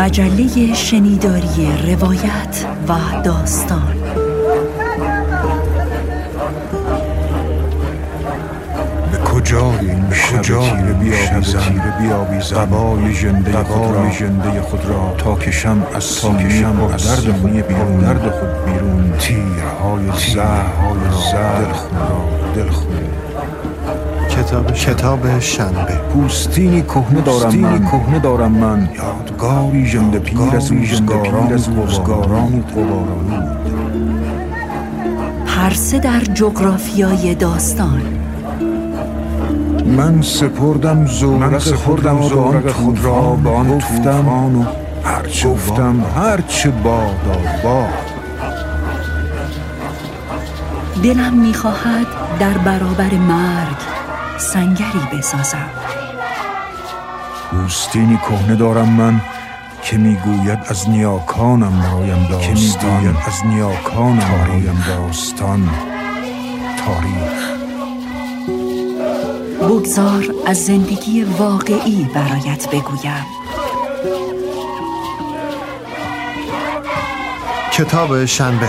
مجله شنیداری روایت و داستان. این شب تیره بیاویزم قبای ژنده خود را ژنده خود را. تا کشم از سینه پر درد خود بیرون. درد خود بیرون. تیرهای زهرهای را دلخون را دلخون کتاب کتاب شنبه. پوستینی کهنه دارم من. کهنه دارم من. یادگاری ژنده پیر از روزگاران از روزگاران قبارانی هر سه در جغرافیای داستان. من سپردم زورق سپردم زورق خود را با آن گفتم و هرچه گفتم. هرچه بادا باد دلم می‌خواهد در برابر مرگ سنگری بسازم. پوستینی کهنه دارم من که می‌گوید از نیاکانم برایم داستان. که می‌گوید از نیاکانم برایم داستان. تاریخ. بگذار از زندگی واقعی برایت بگویم. کتاب شنبه.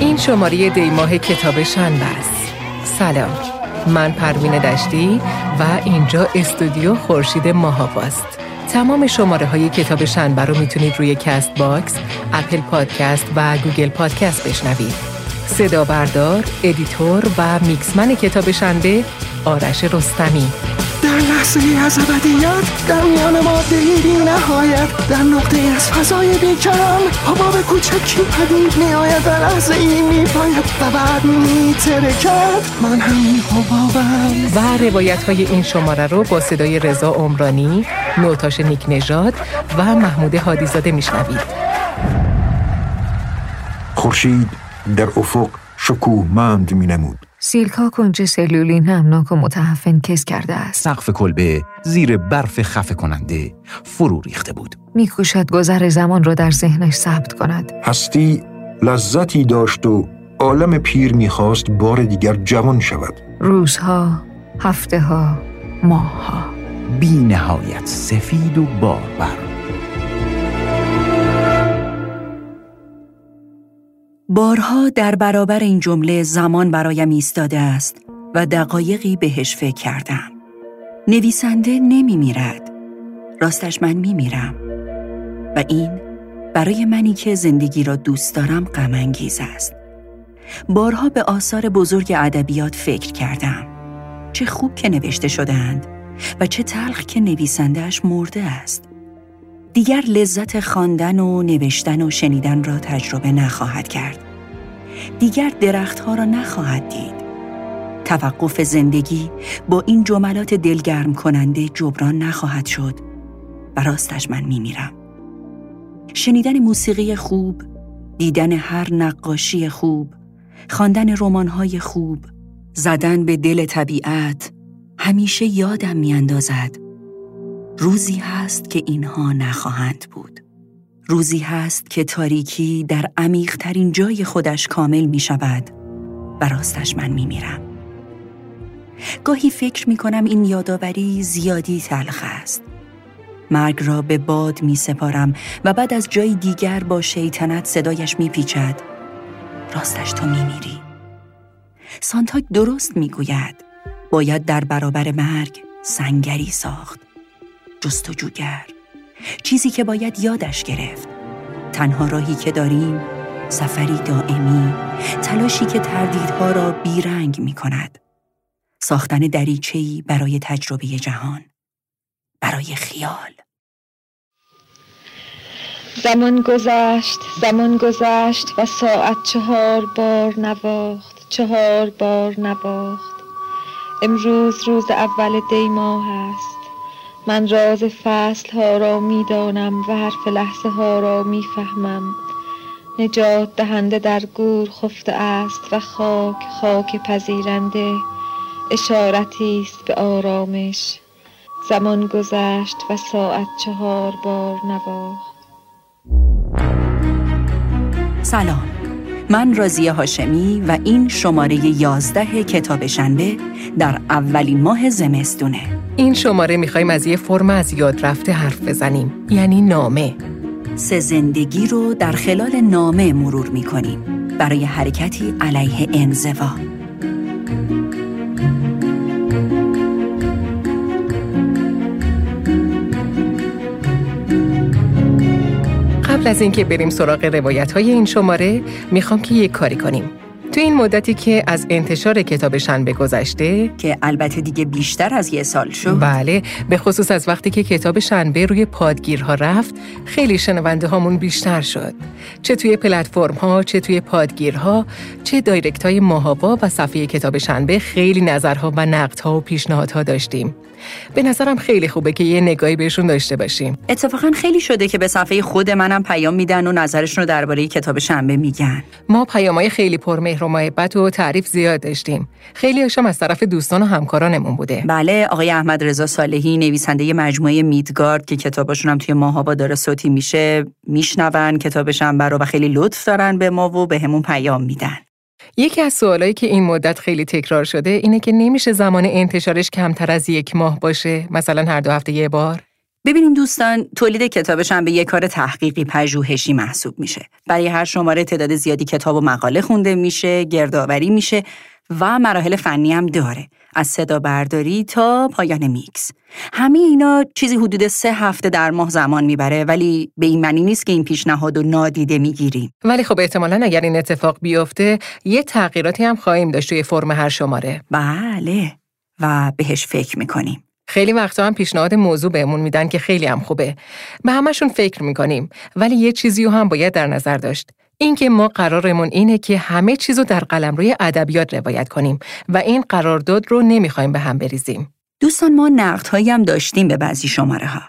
این شماره دیماه کتاب شنبه است. سلام. من پروین دشتی و اینجا استودیو خورشید ماهاواست تمام شماره های کتاب شنبه رو می‌تونید روی Castbox، Apple Podcast و Google Podcast بشنوید. صدا بردار، editor و mixman کتاب شنبه آرش رستمی. در لحظه از ابدیت در میان ماده بی نهایت در نقطه‌ای از فضای بیکران حباب کوچکی پدید می آید در لحظه ای می پاید و بعد می ترکد من همین حبابم. و روایت های این شماره رو با صدای رضا عمرانی، نوتاش نیک نژاد و محمود هادیزاده میشنوید. خورشید در افق شکوهمند می نمود سیلکا کنج سلولی نمناک و متحفن کس کرده است. سقف کلبه زیر برف خفه کننده فرو ریخته بود. میکوشد گذر زمان را در ذهنش ثبت کند. هستی لذتی داشت و عالم پیر می‌خواست بار دیگر جوان شود. روزها هفته ها ماه ها بی نهایت سفید و باربر. بارها در برابر این جمله زمان برایم ایستاده است و دقایقی بهش فکر کردم. نویسنده نمی میرد. راستش من می میرم. و این برای منی که زندگی را دوست دارم غم است. بارها به آثار بزرگ ادبیات فکر کردم. چه خوب که نوشته شدهاند و چه تلخ که نویسندهش مرده است. دیگر لذت خواندن و نوشتن و شنیدن را تجربه نخواهد کرد. دیگر درختها را نخواهد دید. توقف زندگی با این جملات دلگرم کننده جبران نخواهد شد و راستش من میمیرم. شنیدن موسیقی خوب، دیدن هر نقاشی خوب، خواندن رمان‌های خوب، زدن به دل طبیعت همیشه یادم میاندازد روزی هست که اینها نخواهند بود. روزی هست که تاریکی در عمیقترین جای خودش کامل می شود و راستش من می میرم. گاهی فکر می کنم این یادآوری زیادی تلخ است. مرگ را به باد می سپارم و بعد از جای دیگر با شیطنت صدایش می پیچد. راستش تو می میری. سانتاک درست می گوید. باید در برابر مرگ سنگری ساخت. جستجوگر. چیزی که باید یادش گرفت. تنها راهی که داریم سفری دائمی تلاشی که تردیدها را بیرنگ می کند ساختن دریچهی برای تجربه جهان برای خیال. زمان گذشت زمان گذشت و ساعت چهار بار نواخت چهار بار نواخت. امروز روز اول دی ماه است. من راز فصل ها را می دانم و حرف لحظه ها را می فهمم نجات دهنده در گور خفته است و خاک خاک پذیرنده. اشارتی است به آرامش. زمان گذشت و ساعت چهار بار نواخت. سلام. من رازیه هاشمی و این شماره یازده کتاب شنبه در اولین ماه زمستونه. این شماره می‌خوایم از یه فرم از یاد رفته حرف بزنیم. یعنی نامه. سه زندگی رو در خلال نامه مرور می‌کنیم. برای حرکتی علیه انزوا. قبل از اینکه بریم سراغ روایت های این شماره می‌خوام که یک کاری کنیم. تو این مدتی که از انتشار کتاب شنبه گذشته که البته دیگه بیشتر از یه سال شد. بله به خصوص از وقتی که کتاب شنبه روی پادگیرها رفت خیلی شنونده هامون بیشتر شد. چه توی پلتفرم ها چه توی پادگیرها چه دایرکت های ماهاوا و صفحه کتاب شنبه خیلی نظرها و نقدها و پیشنهادها داشتیم. به نظرم خیلی خوبه که یه نگاهی بهشون داشته باشیم. اتفاقا خیلی شده که به صفحه خود منم پیام میدن و نظرشون رو درباره کتاب شنبه میگن. ما پیامای خیلی پرمهر و محبت و تعریف زیاد داشتیم. خیلی هاشم از طرف دوستان و همکارانمون بوده. بله آقای احمد رضا صالحی نویسنده مجموعه میدگارد که کتابشون هم توی ماهابا داره صوتی میشه میشنون کتاب شنبه رو و خیلی لطف دارن به ما و به همون پیام میدن. یکی از سوالایی که این مدت خیلی تکرار شده اینه که نمیشه زمان انتشارش کمتر از یک ماه باشه. مثلا هر دو هفته یه بار. ببینیم دوستان تولید کتابش هم به یک کار تحقیقی پژوهشی محسوب میشه. برای هر شماره تعداد زیادی کتاب و مقاله خونده میشه گردآوری میشه و مراحل فنی هم داره. از صدا برداری تا پایان میکس. همه اینا چیزی حدود سه هفته در ماه زمان می‌بره ولی به این معنی نیست که این پیشنهاد و نادیده می‌گیریم. ولی خب احتمالا اگر این اتفاق بیفته یه تغییراتی هم خواهیم داشت توی فرم هر شماره. بله. و بهش فکر می‌کنیم. خیلی وقتا هم پیشنهاد موضوع بهمون میدن که خیلی هم خوبه. به همشون فکر می‌کنیم ولی یه چیزی رو هم باید در نظر داشت. اینکه ما قرارمون اینه که همه چیزو در قلم روی ادبیات روایت کنیم و این قرارداد رو نمی‌خوایم به هم بریزیم. دوستان ما نقدهایی هم داشتیم به بعضی شماره ها.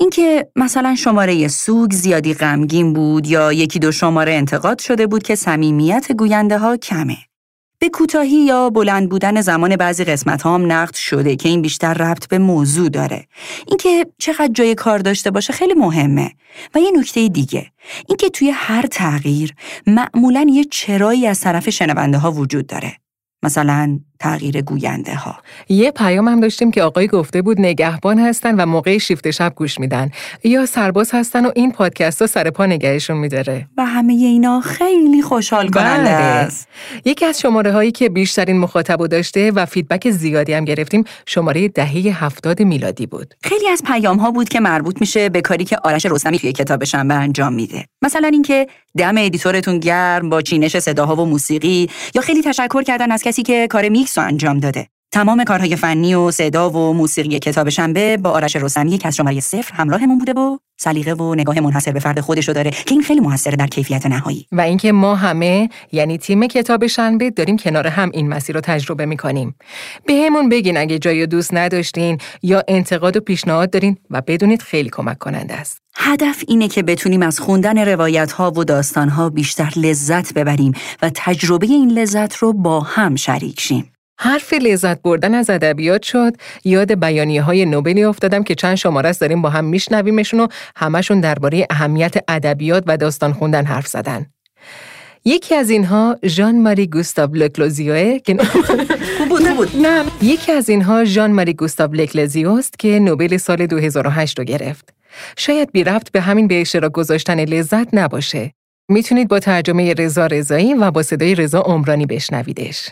اینکه مثلا شماره سوگ زیادی غمگین بود یا یکی دو شماره انتقاد شده بود که صمیمیت گوینده ها کمه. به کوتاهی یا بلند بودن زمان بعضی قسمت هم نقد شده که این بیشتر ربط به موضوع داره. اینکه چقدر جای کار داشته باشه خیلی مهمه. و یه نکته دیگه اینکه توی هر تغییر معمولا یه چرایی از طرف شنونده ها وجود داره. مثلا تغییر گوینده ها یه پیام هم داشتیم که آقای گفته بود نگهبان هستن و موقع شیفت شب گوش میدن. یا سرباز هستن و این پادکست ها سر پا نگهشون میداره. و همه اینا خیلی خوشحال کننده بله. است. یکی از شماره هایی که بیشترین مخاطب داشته و فیدبک زیادی هم گرفتیم شماره دهه هفتاد میلادی بود. خیلی از پیام ها بود که مربوط میشه به کاری که آرش رستمی توی کتابشم به انجام میده. مثلا اینکه دم editor تون گرم با چینش صداها و موسیقی یا خیلی تشکر کردن از کسی که کار میکس رو انجام داده. تمام کارهای فنی و صدا و موسیقی کتاب شنبه با آرش رستمی که از شماره صفر همراهمون بوده و سلیقه و نگاه منحصر به فرد خودش رو داره که این خیلی موثره در کیفیت نهایی. و اینکه ما همه یعنی تیم کتاب شنبه داریم کنار هم این مسیر رو تجربه می‌کنیم. بهمون بگین اگه جایی دوست نداشتین یا انتقاد و پیشنهاد دارین و بدونید خیلی کمک کننده است. هدف اینه که بتونیم از خوندن روایت ها و داستان ها بیشتر لذت ببریم و تجربه این لذت رو با هم شریک شیم. حرف لذت بردن از ادبیات شد. یاد بیانیه های نوبلی افتادم که چند شماره است داریم با هم میشنویمشون و همشون درباره اهمیت ادبیات و داستان خوندن حرف زدن. یکی از اینها ژان ماری گوستاو لکلوزیوه که نه یکی از اینها ژان ماری گوستاو لکلزیوست که نوبل سال 2008 رو گرفت. شاید بی رفت به همین به اشتراک گذاشتن لذت نباشه. می‌تونید با ترجمه رضا رضایی و با صدای رضا عمرانی بشنویدش.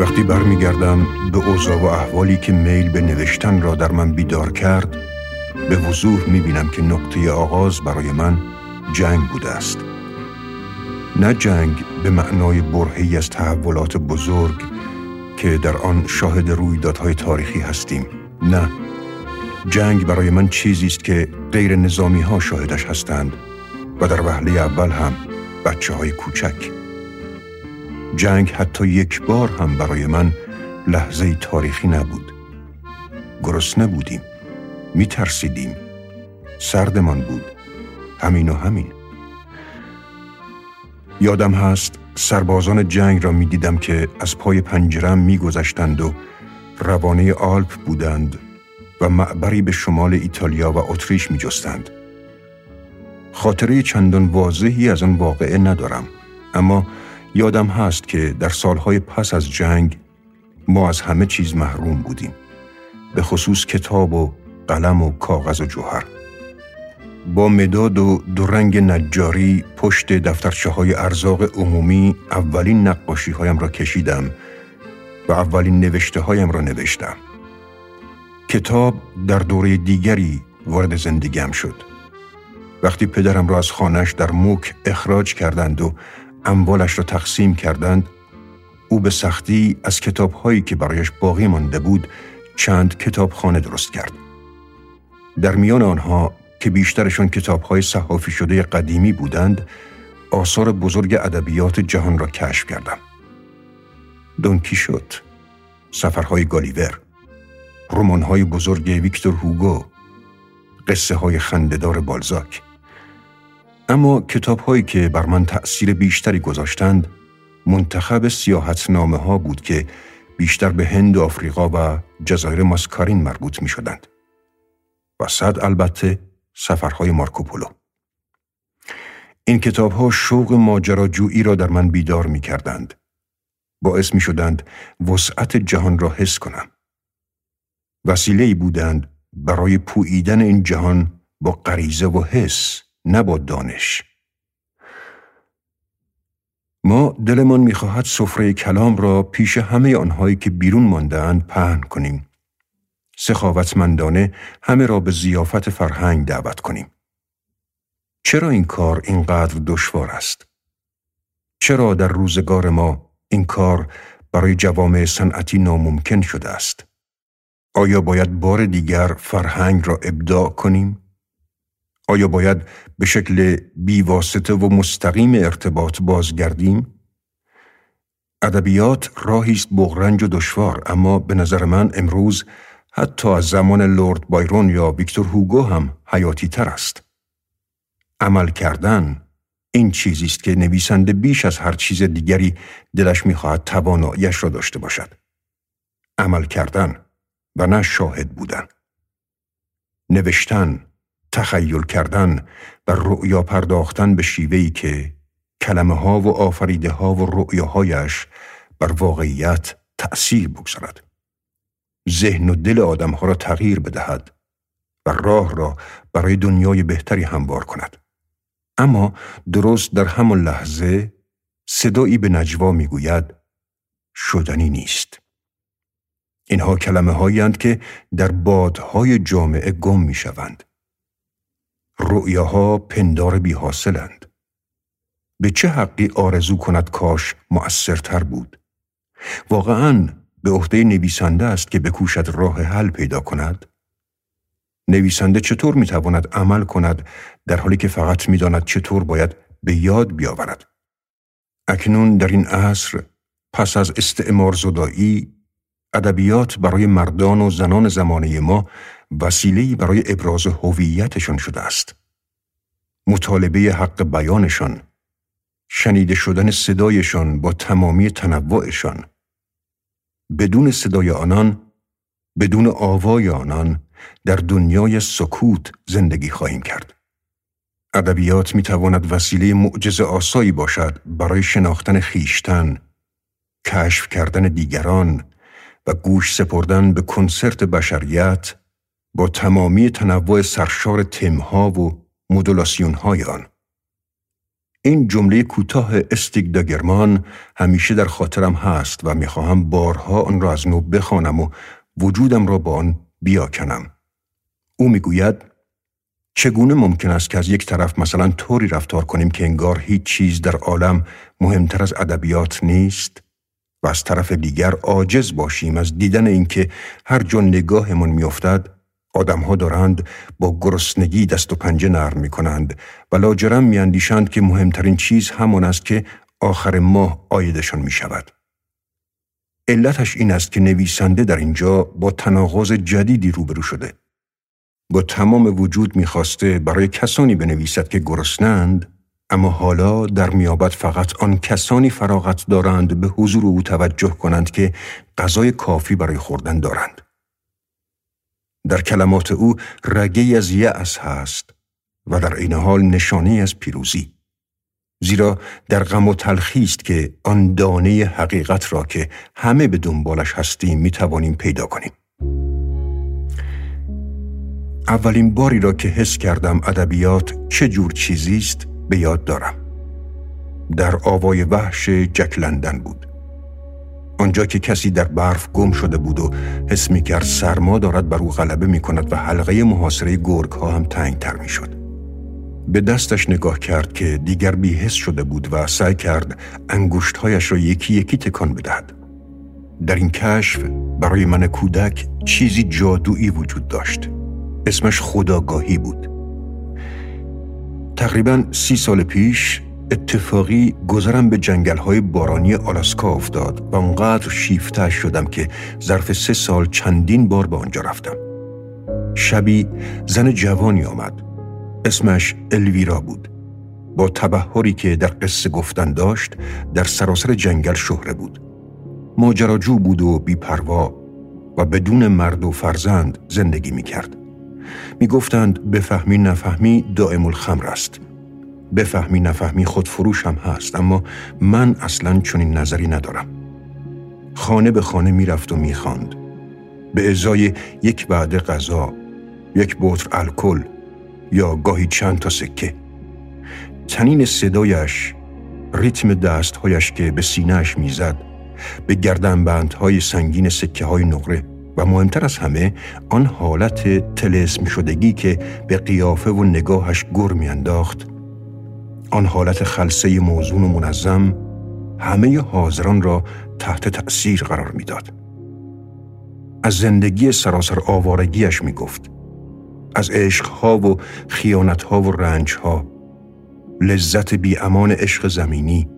وقتی برمیگردم به اوضاع و احوالی که میل به نوشتن را در من بیدار کرد به وضوح می‌بینم که نقطه آغاز برای من جنگ بوده است. نه جنگ به معنای برهی از تحولات بزرگ که در آن شاهد رویدادهای تاریخی هستیم. نه جنگ برای من چیزی است که غیر نظامی ها شاهدش هستند و در وهله اول هم بچه های کوچک. جنگ حتی یک بار هم برای من لحظه تاریخی نبود. گرسنه بودیم می ترسیدیم سردمان بود. همین و همین. یادم هست سربازان جنگ را می دیدم که از پای پنجرم می گذشتند و روانه آلپ بودند و معبری به شمال ایتالیا و اتریش می جستند. خاطره چندان واضحی از آن واقعه ندارم اما یادم هست که در سالهای پس از جنگ ما از همه چیز محروم بودیم به خصوص کتاب و قلم و کاغذ و جوهر با مداد و دو رنگ نجاری پشت دفترچه های ارزاق عمومی اولین نقاشی هایم را کشیدم و اولین نوشته هایم را نوشتم. کتاب در دوره دیگری وارد زندگیم شد. وقتی پدرم را از خانش در موک اخراج کردند و اموالش را تقسیم کردند، او به سختی از کتاب هایی که برایش باقی مانده بود چند کتابخانه درست کرد. در میان آنها که بیشترشان کتابهای صحافی شده قدیمی بودند آثار بزرگ ادبیات جهان را کشف کردم دونکی شد سفرهای گالیور رمانهای بزرگ ویکتور هوگو قصه های خندهدار بالزاک اما کتابهایی که بر من تأثیر بیشتری گذاشتند منتخب سیاحتنامه ها بود که بیشتر به هند و آفریقا و جزایر ماسکارین مربوط می شدند. و صد البته سفرهای مارکوپولو این کتاب ها شوق ماجراجویی را در من بیدار می کردند. باعث می شدند وسعت جهان را حس کنم. وسیله بودند برای پوییدن این جهان با غریزه و حس نه با دانش. ما دلمان می‌خواهد سفره کلام را پیش همه آنهایی که بیرون ماندهاند پهن کنیم سخاوتمندانه همه را به زیافت فرهنگ دعوت کنیم. چرا این کار اینقدر دشوار است؟ چرا در روزگار ما این کار برای جوامع صنعتی ناممکن شده است؟ آیا باید بار دیگر فرهنگ را ابداع کنیم؟ آیا باید به شکل بیواسطه و مستقیم ارتباط بازگردیم؟ ادبیات راهی است بغرنج و دشوار اما به نظر من امروز حتی از زمان لورد بایرون یا ویکتور هوگو هم حیاتی تر است. عمل کردن این چیزی است که نویسنده بیش از هر چیز دیگری دلش می‌خواهد تواناییش را داشته باشد. عمل کردن و نه شاهد بودن. نوشتن، تخیل کردن و رؤیا پرداختن به شیوهی که کلمه ها و آفریده ها و رؤیاهایش بر واقعیت تأثیر بگذارد. ذهن و دل آدمها را تغییر بدهد و راه را برای دنیای بهتری هموار کند. اما درست در همان لحظه صدایی به نجوا می‌گوید شدنی نیست. اینها کلمه هایی که در بادهای جامعه گم می شوند. رؤیاها پندار بی حاصلند. به چه حقی آرزو کند کاش مؤثرتر بود؟ واقعا به عهده نویسنده است که بکوشد راه حل پیدا کند؟ نویسنده چطور می‌تواند عمل کند در حالی که فقط می‌داند چطور باید به یاد بیاورد؟ اکنون در این عصر پس از استعمار زدایی ادبیات برای مردان و زنان زمانه ما وسیله‌ای برای ابراز هویتشان شده است. مطالبه حق بیانشان، شنیده شدن صدایشان با تمامی تنوعشان، بدون صدای آنان بدون آوای آنان در دنیای سکوت زندگی خواهیم کرد. ادبیات می تواند وسیله معجز آسایی باشد برای شناختن خیشتن کشف کردن دیگران و گوش سپردن به کنسرت بشریت با تمامی تنوع سرشار تمها و مدولاسیون آن. این جمله کوتاه استیگ داگرمان همیشه در خاطرم هست و می‌خواهم بارها آن را از نو بخوانم و وجودم را با آن بیاکنم. او می‌گوید چگونه ممکن است که از یک طرف مثلا طوری رفتار کنیم که انگار هیچ چیز در عالم مهمتر از ادبیات نیست و از طرف دیگر عاجز باشیم از دیدن اینکه هر جا نگاهمان میافتد آدمها دارند با گرسنگی دست و پنجه نرم می کنند و لاجرم می اندیشند که مهمترین چیز همان است که آخر ماه آیدشان می شود. علتش این است که نویسنده در اینجا با تناقض جدیدی روبرو شده. با تمام وجود می‌خواسته برای کسانی بنویسد که گرسنند اما حالا در میابد فقط آن کسانی فراغت دارند به حضور او توجه کنند که غذای کافی برای خوردن دارند. در کلمات او رگه از یأس هست و در عین حال نشانه از پیروزی. زیرا در غم و تلخی که آن دانه حقیقت را که همه به دنبالش هستیم می توانیم پیدا کنیم. اولین باری را که حس کردم ادبیات چه جور چیزی است به یاد دارم. در آوای وحش جک لندن بود. آنجا که کسی در برف گم شده بود و حس می کرد سرما دارد بر او غلبه می کند و حلقه محاصره گرگ ها هم تنگ تر می شد. به دستش نگاه کرد که دیگر بیهس شده بود و سعی کرد انگشتهایش را یکی یکی تکان بدهد. در این کشف برای من کودک چیزی جادویی وجود داشت. اسمش خداگاهی بود. تقریبا سی سال پیش اتفاقی گذرم به جنگل بارانی آلاسکا افتاد و اونقدر شیفته شدم که ظرف سه سال چندین بار به آنجا رفتم. شبی زن جوانی آمد. اسمش الویرا بود. با تبهری که در قصه گفتن داشت در سراسر جنگل شهره بود. ماجراجو بود و بیپروا و بدون مرد و فرزند زندگی می کرد. می گفتند بفهمی نفهمی دائم الخمر است. بفهمی نفهمی خودفروش هم هست اما من اصلا چنین نظری ندارم. خانه به خانه می‌رفت و می‌خواند. به ازای یک بعد غذا، یک بطر الکل یا گاهی چند تا سکه. تنین صدایش، ریتم دستهایش که به سینهش می‌زد، به گردنبندهای سنگین سکه های نقره و مهمتر از همه آن حالت تلسم شدگی که به قیافه و نگاهش گر میانداخت آن حالت خلصه موزون و منظم همه حاضران را تحت تأثیر قرار می‌داد. از زندگی سراسر آوارگیش می گفت. از عشقها و خیانتها و رنجها لذت بی امان عشق زمینی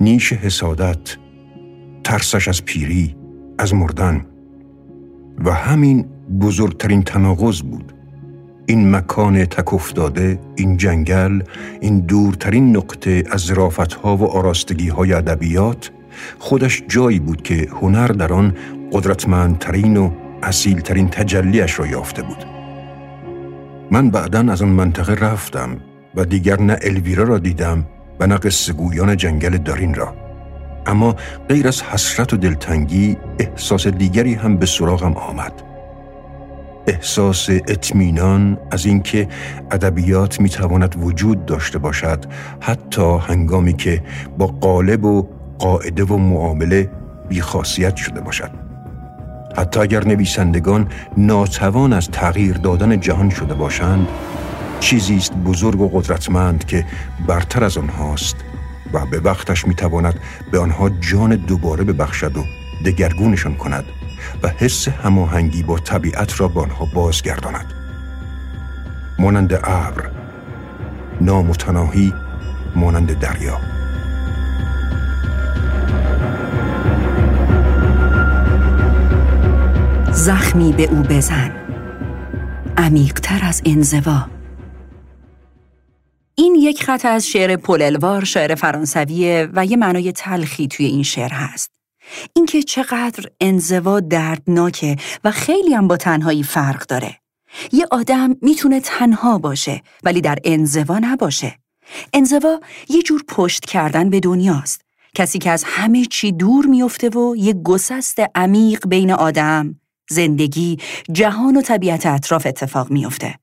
نیش حسادت ترسش از پیری از مردن و همین بزرگترین تناقض بود این مکان تک افتاده، این جنگل، این دورترین نقطه از ها و آراستگی های ادبیات خودش جایی بود که هنر در آن قدرتمندترین و اصیلترین تجلیش را یافته بود. من بعدا از آن منطقه رفتم و دیگر نه الویرا را دیدم و نه قصه گویان جنگل دارین را. اما غیر از حسرت و دلتنگی احساس دیگری هم به سراغم آمد. احساس اطمینان از اینکه ادبیات می‌تواند وجود داشته باشد حتی هنگامی که با قالب و قاعده و معامله بیخاصیت شده باشد. حتی اگر نویسندگان ناتوان از تغییر دادن جهان شده باشند چیزی است بزرگ و قدرتمند که برتر از آنهاست و به وقتش می‌تواند به آنها جان دوباره ببخشد و دگرگونشان کند. و حس هماهنگی با طبیعت را به آنها بازگرداند. مانند ابر نامتناهی مانند دریا. زخمی به او بزن. عمیقتر از انزوا. این یک خط از شعر پوللوار شاعر فرانسویه و یه معنای تلخی توی این شعر هست. اینکه چقدر انزوا دردناکه و خیلی هم با تنهایی فرق داره. یه آدم می‌تونه تنها باشه ولی در انزوا نباشه. انزوا یه جور پشت کردن به دنیاست. کسی که از همه چی دور میفته و یه گسست عمیق بین آدم، زندگی، جهان و طبیعت اطراف اتفاق میفته.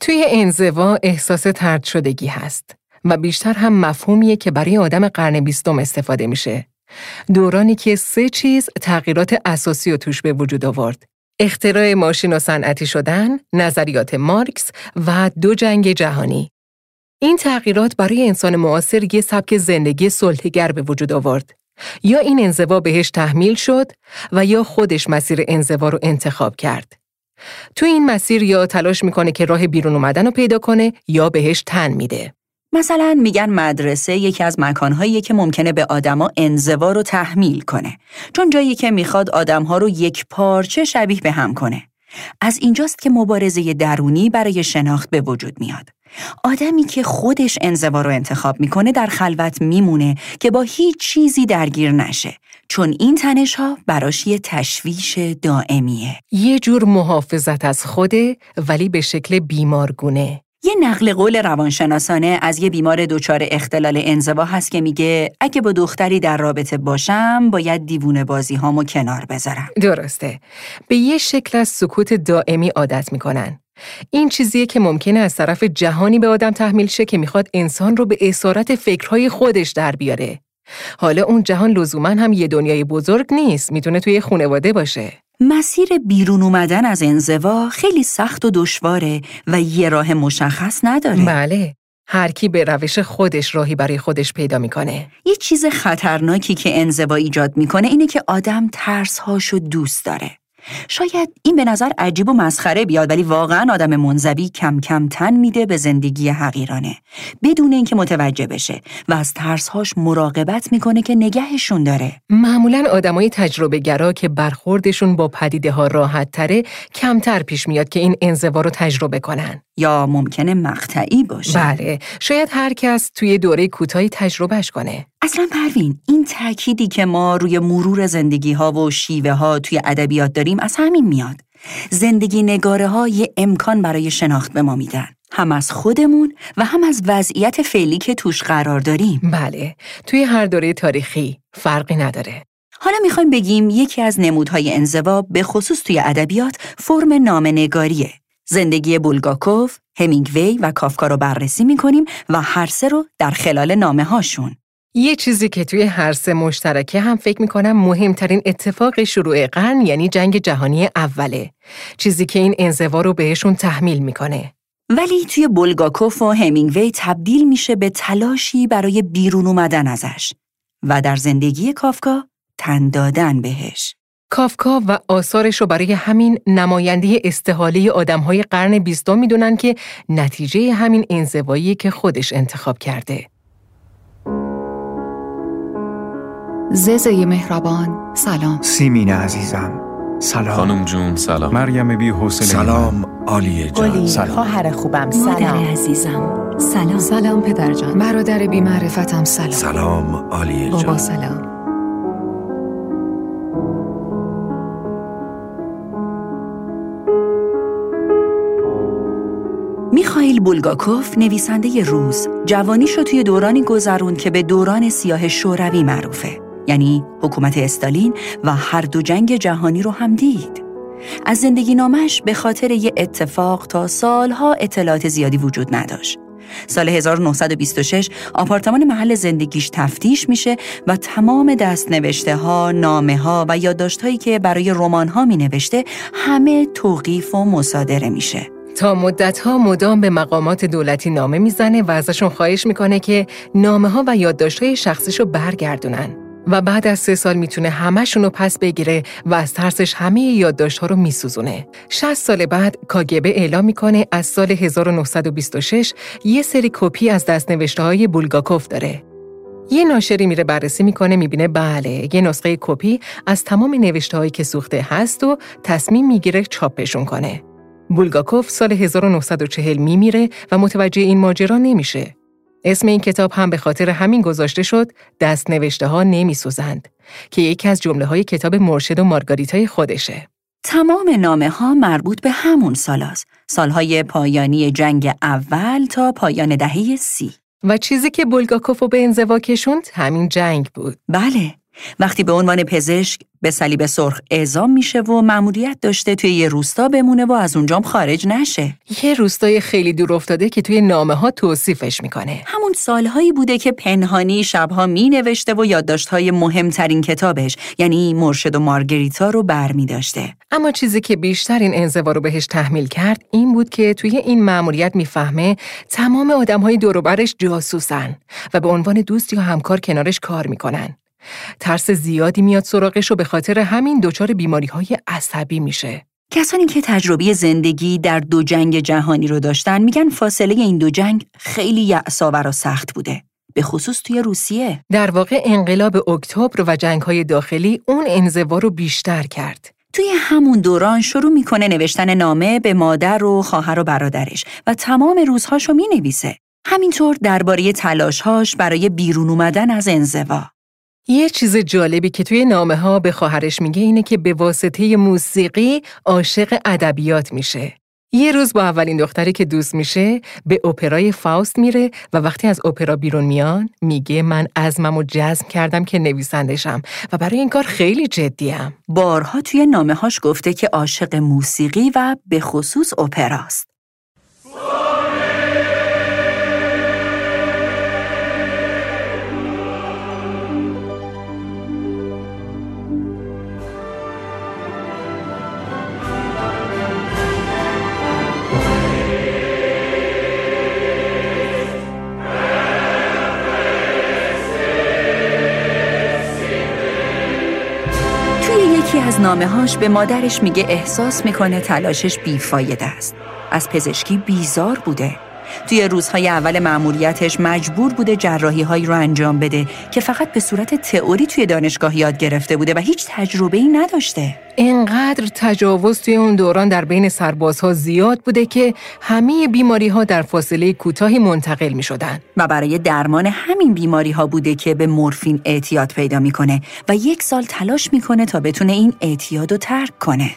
توی انزوا احساس ترد شدگی هست و بیشتر هم مفهومیه که برای آدم قرن بیستم استفاده میشه. دورانی که سه چیز تغییرات اساسی و توش به وجود آورد. اختراع ماشین و صنعتی شدن، نظریات مارکس و دو جنگ جهانی. این تغییرات برای انسان معاصر یه سبک زندگی صلحگر به وجود آورد. یا این انزوا بهش تحمیل شد و یا خودش مسیر انزوا رو انتخاب کرد. تو این مسیر یا تلاش می‌کنه که راه بیرون اومدن رو پیدا کنه یا بهش تن میده. مثلا میگن مدرسه یکی از مکانهایی که ممکنه به آدما انزوا رو تحمیل کنه. چون جایی که می‌خواد آدمها رو یک پارچه شبیه به هم کنه. از اینجاست که مبارزه درونی برای شناخت به وجود میاد. آدمی که خودش انزوا رو انتخاب می‌کنه در خلوت میمونه که با هیچ چیزی درگیر نشه. چون این تنش ها براش یه تشویش دائمیه. یه جور محافظت از خوده ولی به شکل بیمارگونه. یه نقل قول روانشناسانه از یه بیمار دچار اختلال انزوا هست که میگه اگه با دختری در رابطه باشم باید دیوونه بازی هامو کنار بذارم. درسته. به یه شکل از سکوت دائمی عادت می‌کنن. این چیزیه که ممکنه از طرف جهانی به آدم تحمیل شه که می‌خواد انسان رو به اسارت فکرهای خودش در بیاره. حالا اون جهان لزوما هم یه دنیای بزرگ نیست، می‌تونه توی خونواده باشه. مسیر بیرون اومدن از انزوا خیلی سخت و دشواره و یه راه مشخص نداره. بله. هر کی به روش خودش راهی برای خودش پیدا می‌کنه. یه چیز خطرناکی که انزوا ایجاد می‌کنه اینه که آدم ترسهاشو دوست داره. شاید این به نظر عجیب و مسخره بیاد ولی واقعا آدم منزوی کم کم تن میده به زندگی حقیرانه. بدون اینکه متوجه بشه و از ترسهاش مراقبت می‌کنه که نگهشون داره. معمولا آدمای تجربه گرا که برخوردشون با پدیده ها راحت تره کمتر پیش میاد که این انزوا رو تجربه کنن. یا ممکنه مقطعی باشه. بله شاید هر کس توی دوره کوتاهی تجربهش کنه. اصلا پروین این تأکیدی که ما روی مرور زندگی ها و شیوه ها توی ادبیات داریم از همین میاد. زندگی نگاره ها یه امکان برای شناخت به ما میدن. هم از خودمون و هم از وضعیت فعلی که توش قرار داریم. بله توی هر دوره تاریخی فرقی نداره. حالا می‌خوایم بگیم یکی از نمودهای انزوا به خصوص توی ادبیات فرم نامنگاریه زندگی بولگاکوف، همینگوی و کافکا رو بررسی می‌کنیم و هر سه رو در خلال نامه هاشون. یه چیزی که توی هر سه مشترکه هم فکر می‌کنم مهمترین اتفاق شروع قرن یعنی جنگ جهانی اوله. چیزی که این انزوا رو بهشون تحمیل می‌کنه. ولی توی بولگاکوف و همینگوی تبدیل میشه به تلاشی برای بیرون اومدن ازش و در زندگی کافکا تن دادن بهش. کافکا و آثارش رو برای همین نماینده استحاله آدمهای قرن بیستم می‌دونن که نتیجه همین انزوایی که خودش انتخاب کرده. ززه مهربان سلام. سیمین عزیزم سلام. خانم جون سلام. مریم بی حوصله سلام عالیه جان. سلام. خواهر خوبم سلام. مادر عزیزم سلام. سلام پدر جان. برادر بی معرفتم سلام. سلام عالیه جان. بابا سلام. میخائیل بولگاکوف نویسنده روز جوانیش رو توی دورانی گذرون که به دوران سیاه شوروی معروفه. یعنی حکومت استالین و هر دو جنگ جهانی رو هم دید. از زندگی نامش به خاطر یه اتفاق تا سالها اطلاعات زیادی وجود نداشت. سال 1926 آپارتمان محل زندگیش تفتیش میشه و تمام دستنوشته ها، نامه ها و یادداشت هایی که برای رمان ها می نوشته همه توقیف و مصادره میشه. تا مدتها مدام به مقامات دولتی نامه می‌زنه و ازشون خواهش می‌کنه که نامه ها و یادداشت‌های شخصیشو برگردونن. و بعد از سه سال می‌تونه همهشون رو پس بگیره و از ترسش همه یادداشت‌ها رو میسوزونه. 60 سال بعد کاگبه اعلام می‌کنه از سال 1926 یه سری کپی از دستنوشته های بولگاکوف داره. یه ناشری میره بررسی می‌کنه می‌بینه بله یه نسخه کپی از تمام نوشته هایی که سوخته هست و تصمیم می‌گیره چاپشون کنه. بولگاکوف سال 1940 میمیره و متوجه این ماجرا نمیشه. اسم این کتاب هم به خاطر همین گذاشته شد دست نوشته ها نمی سوزند که یکی از جمله های کتاب مرشد و مارگاریتای خودشه. تمام نامه ها مربوط به همون سال است. سالهای پایانی جنگ اول تا پایان دهه سی. و چیزی که بولگاکوف به انزوا کشوند همین جنگ بود. بله. وقتی به عنوان پزشک به صلیب سرخ اعزام میشه و مأموریت داشته توی یه روستا بمونه و از اونجام خارج نشه. یه روستای خیلی دور افتاده که توی نامه ها توصیفش می‌کنه. همون سالهایی بوده که پنهانی شبها می نوشته و یادداشت‌های مهمترین کتابش یعنی مرشد و مارگریتا رو برمی داشته. اما چیزی که بیشتر این انزوا رو بهش تحمیل کرد این بود که توی این مأموریت می‌فهمه تمام آدمهای دور و برش جاسوسن و به عنوان دوست یا همکار کنارش کار می‌کنن. ترس زیادی میاد سراغش و به خاطر همین دچار بیماری های عصبی میشه. کسانی که تجربه زندگی در دو جنگ جهانی رو داشتن میگن فاصله این دو جنگ خیلی یعصاور و سخت بوده. به خصوص توی روسیه. در واقع انقلاب اکتبر و جنگ های داخلی اون انزوا رو بیشتر کرد. توی همون دوران شروع می‌کنه نوشتن نامه به مادر و خواهر و برادرش و تمام روزهاشو می نویسه. همینطور درباره تلاشهاش برای بیرون اومدن از انزوا. یه چیز جالبی که توی نامه ها به خواهرش میگه اینه که به واسطه موسیقی عاشق ادبیات میشه. یه روز با اولین دختری که دوست میشه به اپرای فاوست میره و وقتی از اپرا بیرون میان میگه من ازمم و جزم کردم که نویسندشم و برای این کار خیلی جدیم. بارها توی نامه هاش گفته که عاشق موسیقی و به خصوص اپراست. نامه هاش به مادرش میگه احساس می‌کنه تلاشش بیفایده است. از پزشکی بیزار بوده. توی روزهای اول مأموریتش مجبور بوده جراحی هایی رو انجام بده که فقط به صورت تئوری توی دانشگاه یاد گرفته بوده و هیچ تجربه ای نداشته. اینقدر تجاوز توی اون دوران در بین سربازها زیاد بوده که همه بیماری ها در فاصله کوتاهی منتقل می شدن. و برای درمان همین بیماری ها بوده که به مورفین اعتیاد پیدا می‌کنه و یک سال تلاش می‌کنه تا بتونه این اعتیاد رو ترک کنه.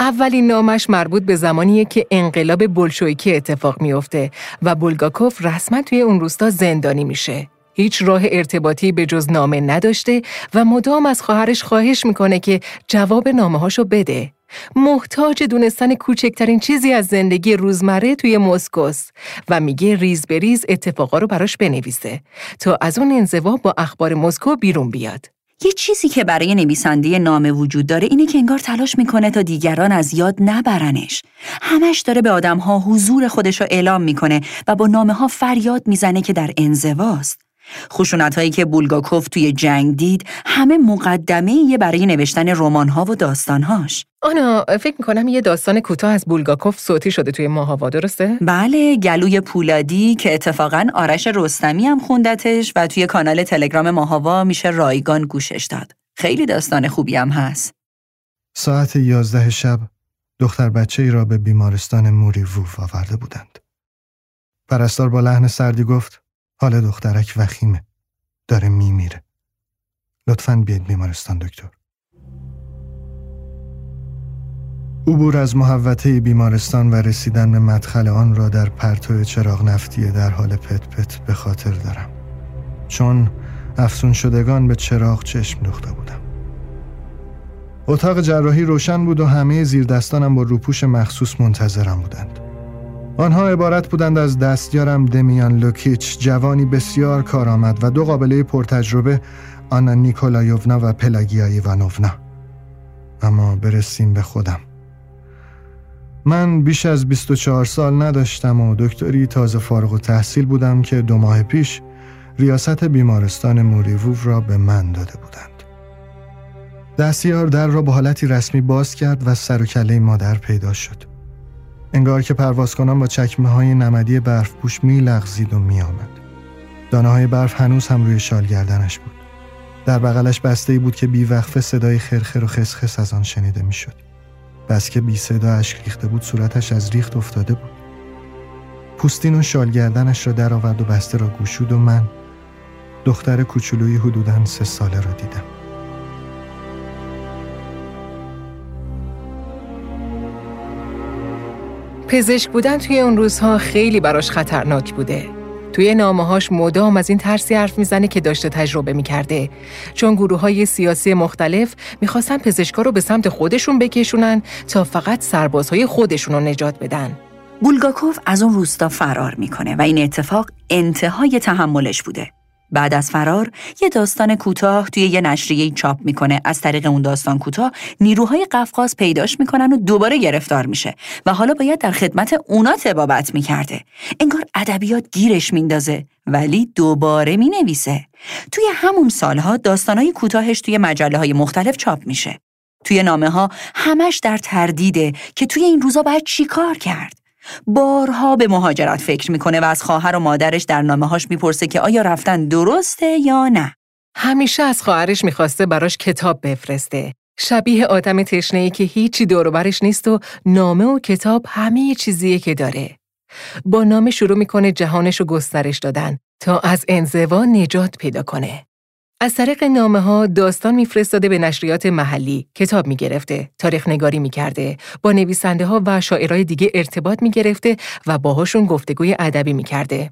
اولین نامش مربوط به زمانیه که انقلاب بلشویکی اتفاق میافته و بولگاکوف رسما توی اون روستا زندانی میشه. هیچ راه ارتباطی به جز نامه نداشته و مدام از خواهرش خواهش می‌کنه که جواب نامه هاشو بده. محتاج دونستن کوچکترین چیزی از زندگی روزمره توی مسکوس و میگه ریز به ریز اتفاقا رو براش بنویسه تا از اون انزوا با اخبار مسکو بیرون بیاد. یه چیزی که برای نویسنده نامه وجود داره اینه که انگار تلاش می‌کنه تا دیگران از یاد نبرنش. همش داره به آدمها حضور خودش رو اعلام می‌کنه و با نامه ها فریاد می‌زنه که در انزواست. خشونت هایی که بولگاکوف توی جنگ دید همه مقدمه یه برای نوشتن رمان ها و داستان هاش. آنا فکر می‌کنم یه داستان کوتاه از بولگاکوف صوتی شده توی ماهاوا درسته؟ بله گلوی پولادی که اتفاقا آرش رستمی هم خوندتش و توی کانال تلگرام ماهاوا میشه رایگان گوشش داد. خیلی داستان خوبی هم هست. ساعت یازده شب دختر بچه ای را به بیمارستان موری ووف آورده بودند. پرستار با لحن سردی گفت حال دخترک وخیمه. داره میمیره. لطفاً بیاید بیمارستان دکتر. عبور از محوطه بیمارستان و رسیدن به مدخل آن را در پرتو چراغ نفتی در حال پت پت به خاطر دارم. چون افسون شدگان به چراغ چشم دوخته بودم. اتاق جراحی روشن بود و همه زیردستانم با روپوش مخصوص منتظرم بودند. آنها عبارت بودند از دستیارم دمیان لوکیچ جوانی بسیار کارآمد و دو قابله پرتجربه آنا نیکولایوونا و پلاگیا ایوانوونا. اما برسیم به خودم. من بیش از 24 سال نداشتم و دکتری تازه فارغ و تحصیل بودم که دو ماه پیش ریاست بیمارستان موریوو را به من داده بودند. دستیار در را با حالتی رسمی باز کرد و سر و کله مادر پیدا شد. انگار که پرواز کنم با چکمه های نمدی برف پوش می لغزید و می آمد. دانه های برف هنوز هم روی شال گردنش بود. در بغلش بسته بود که بی وقفه صدای خرخر و خسخس از آن شنیده می شد. بس که بی صدا اشک ریخته بود صورتش از ریخت افتاده بود. پوستین و شال گردنش را درآورد و بسته را گوشود و من دختر کوچولوی حدوداً سه ساله را دیدم. پزشک بودن توی اون روزها خیلی براش خطرناک بوده. توی نامه‌هاش مدام از این ترسی حرف می‌زنه که داشته تجربه می‌کرده چون گروه های سیاسی مختلف می‌خواستن پزشکا رو به سمت خودشون بکشونن تا فقط سربازهای خودشون رو نجات بدن. بولگاکوف از اون روستا فرار می‌کنه و این اتفاق انتهای تحملش بوده. بعد از فرار یه داستان کوتاه توی یه نشریه چاپ می‌کنه. از طریق اون داستان کوتاه نیروهای قفقاز پیداش می‌کنن و دوباره گرفتار میشه و حالا باید در خدمت اونا تبابت می‌کرده. انگار ادبیات گیرش میندازه ولی دوباره می‌نویسه. توی همون سالها داستانهای کوتاهش توی مجله های مختلف چاپ میشه. توی نامه ها همش در تردیده که توی این روزا باید چیکار کرد. بارها به مهاجرت فکر می‌کنه و از خواهر و مادرش در نامه هاش می‌پرسه که آیا رفتن درسته یا نه. همیشه از خواهرش می‌خواسته براش کتاب بفرسته. شبیه آدم تشنه که هیچی برش نیست و نامه و کتاب همه چیزیه که داره. با نامه شروع می‌کنه جهانش رو گسترش دادن تا از انزوا نجات پیدا کنه. از طریق نامه ها داستان میفرستاده به نشریات محلی، کتاب می‌گرفته، تاریخ نگاری می‌کرده، با نویسنده ها و شاعرای دیگه ارتباط می‌گرفته و باهاشون گفتگوی ادبی می‌کرده.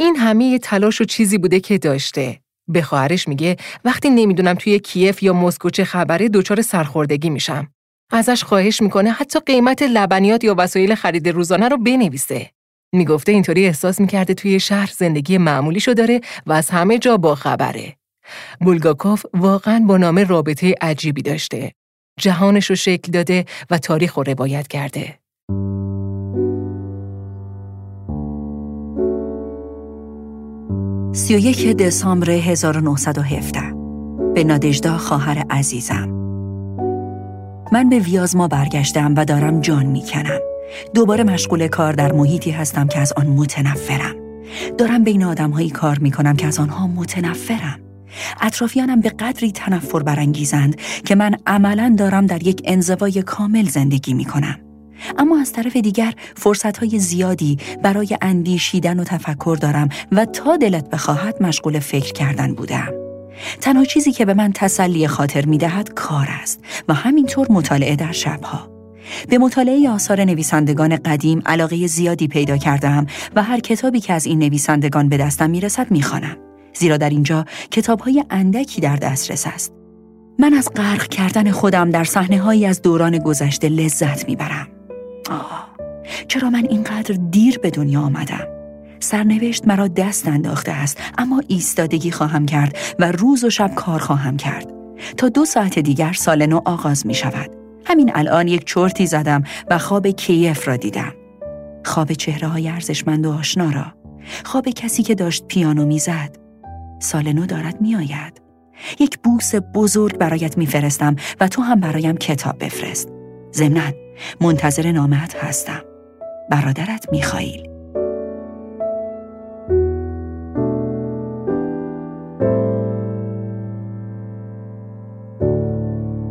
این همه تلاش و چیزی بوده که داشته. به خواهرش میگه وقتی نمی‌دونم توی کیف یا مسکو چه خبره دچار سرخوردگی میشم. ازش خواهش می‌کنه حتی قیمت لبنیات یا وسایل خرید روزانه رو بنویسه. می‌گفته اینطوری احساس می‌کرده توی شهر زندگی معمولیشو داره و از همه جا با خبره. بولگاکوف واقعا با نام رابطه عجیبی داشته. جهانش رو شکل داده و تاریخ رو روایت کرده. سی و یک دسامبر 1917 به نادجدا خواهر عزیزم. من به ویازما برگشتم و دارم جان می‌کنم. دوباره مشغول کار در محیطی هستم که از آن متنفرم. دارم بین آدمهایی کار می‌کنم که از آنها متنفرم. اطرافیانم به قدری تنفر برانگیزند که من عملا دارم در یک انزوای کامل زندگی می کنم. اما از طرف دیگر فرصتهای زیادی برای اندیشیدن و تفکر دارم و تا دلت بخواهد مشغول فکر کردن بودم. تنها چیزی که به من تسلی خاطر می دهد کار است و همینطور مطالعه در شبها. به مطالعه آثار نویسندگان قدیم علاقه زیادی پیدا کردم و هر کتابی که از این نویسندگان به دستم می‌رسد می‌خوانم. زیرا در اینجا کتابهای اندکی در دسترس است. من از غرق کردن خودم در صحنه هایی از دوران گذشته لذت می‌برم. آه، چرا من اینقدر دیر به دنیا آمدم؟ سرنوشت مرا دست انداخته است اما ایستادگی خواهم کرد و روز و شب کار خواهم کرد تا دو ساعت دیگر سال نو آغاز می شود همین الان یک چرتی زدم و خواب کیف را دیدم خواب چهره های ارزشمند و آشنا را خواب کسی که داشت پیانو می‌زد سال نو دارد میآید. یک بوس بزرگ برایت میفرستم و تو هم برایم کتاب بفرست. ضمنا منتظر نامت هستم. برادرت میخائیل.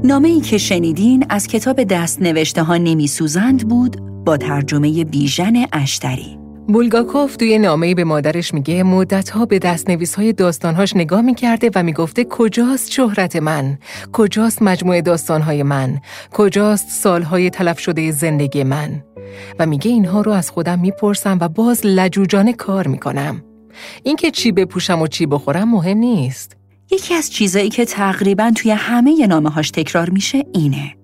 نامه ای که شنیدین از کتاب دست نوشته ها نمی سوزند بود با ترجمه بیژن اشتری. بولگاکوف توی نامه‌ای به مادرش میگه مدتها به دستنویس های داستانهاش نگاه می‌کرده و می‌گفته کجاست شهرت من؟ کجاست مجموعه داستانهای من؟ کجاست سالهای تلف شده زندگی من؟ و میگه اینها رو از خودم می‌پرسم و باز لجوجانه کار می‌کنم. اینکه چی بپوشم و چی بخورم مهم نیست. یکی از چیزایی که تقریبا توی همه نامه هاش تکرار میشه اینه.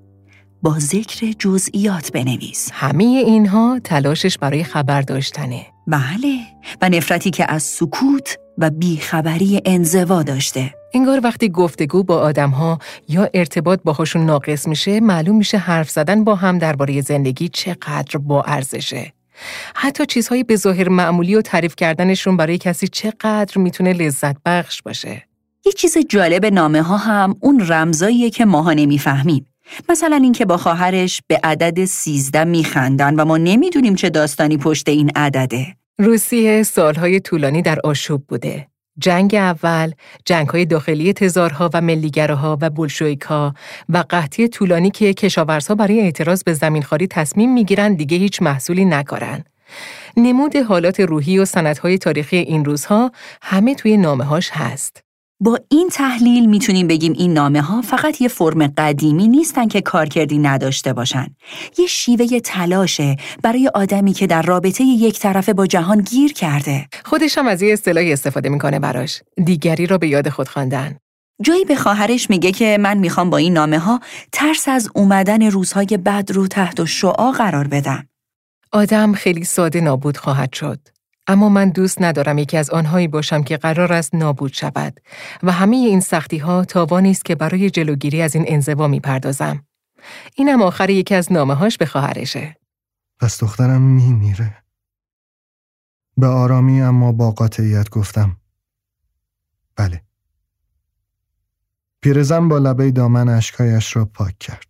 با ذکر جزئیات بنویس. همه اینها تلاشش برای خبر داشتنه. بله و نفرتی که از سکوت و بیخبری انزوا داشته. انگار وقتی گفتگو با آدمها یا ارتباط باهاشون ناقص میشه معلوم میشه حرف زدن با هم درباره زندگی چقدر با ارزشه. حتی چیزهای به ظاهر معمولی و تعریف کردنشون برای کسی چقدر می‌تونه لذت بخش باشه. یه چیز جالب نامه ها هم اون رمزاییه که ماها نمی‌فهمیم. مثلا اینکه با خواهرش به عدد سیزده میخندن و ما نمی‌دونیم چه داستانی پشت این عدده. روسیه سالهای طولانی در آشوب بوده. جنگ اول، جنگهای داخلی تزارها و ملیگراها و بولشویکا و قحطی طولانی که کشاورزها برای اعتراض به زمینخواری تصمیم می‌گیرن دیگه هیچ محصولی نکارن. نمود حالات روحی و سندهای تاریخی این روزها همه توی نامه‌هاش هست. با این تحلیل می‌تونیم بگیم این نامه ها فقط یه فرم قدیمی نیستن که کارکردی نداشته باشن. یه شیوه تلاشه برای آدمی که در رابطه یک طرفه با جهان گیر کرده. خودش هم از یه اصطلاحی استفاده می‌کنه براش. دیگری را به یاد خود خواندن. جایی به خواهرش میگه که من می‌خوام با این نامه ها ترس از اومدن روزهای بد رو تحت و شعا قرار بدم. آدم خیلی ساده نابود خواهد شد. اما من دوست ندارم یکی از آنهایی باشم که قرار است نابود شود و همه این سختی ها تاوانی است که برای جلوگیری از این انزوا می‌پردازم. اینم آخر یکی از نامه هاش به خواهرشه. پس دخترم میمیره. به آرامی اما با قاطعیت گفتم. بله. پیرزن با لبه دامن اشکایش را پاک کرد.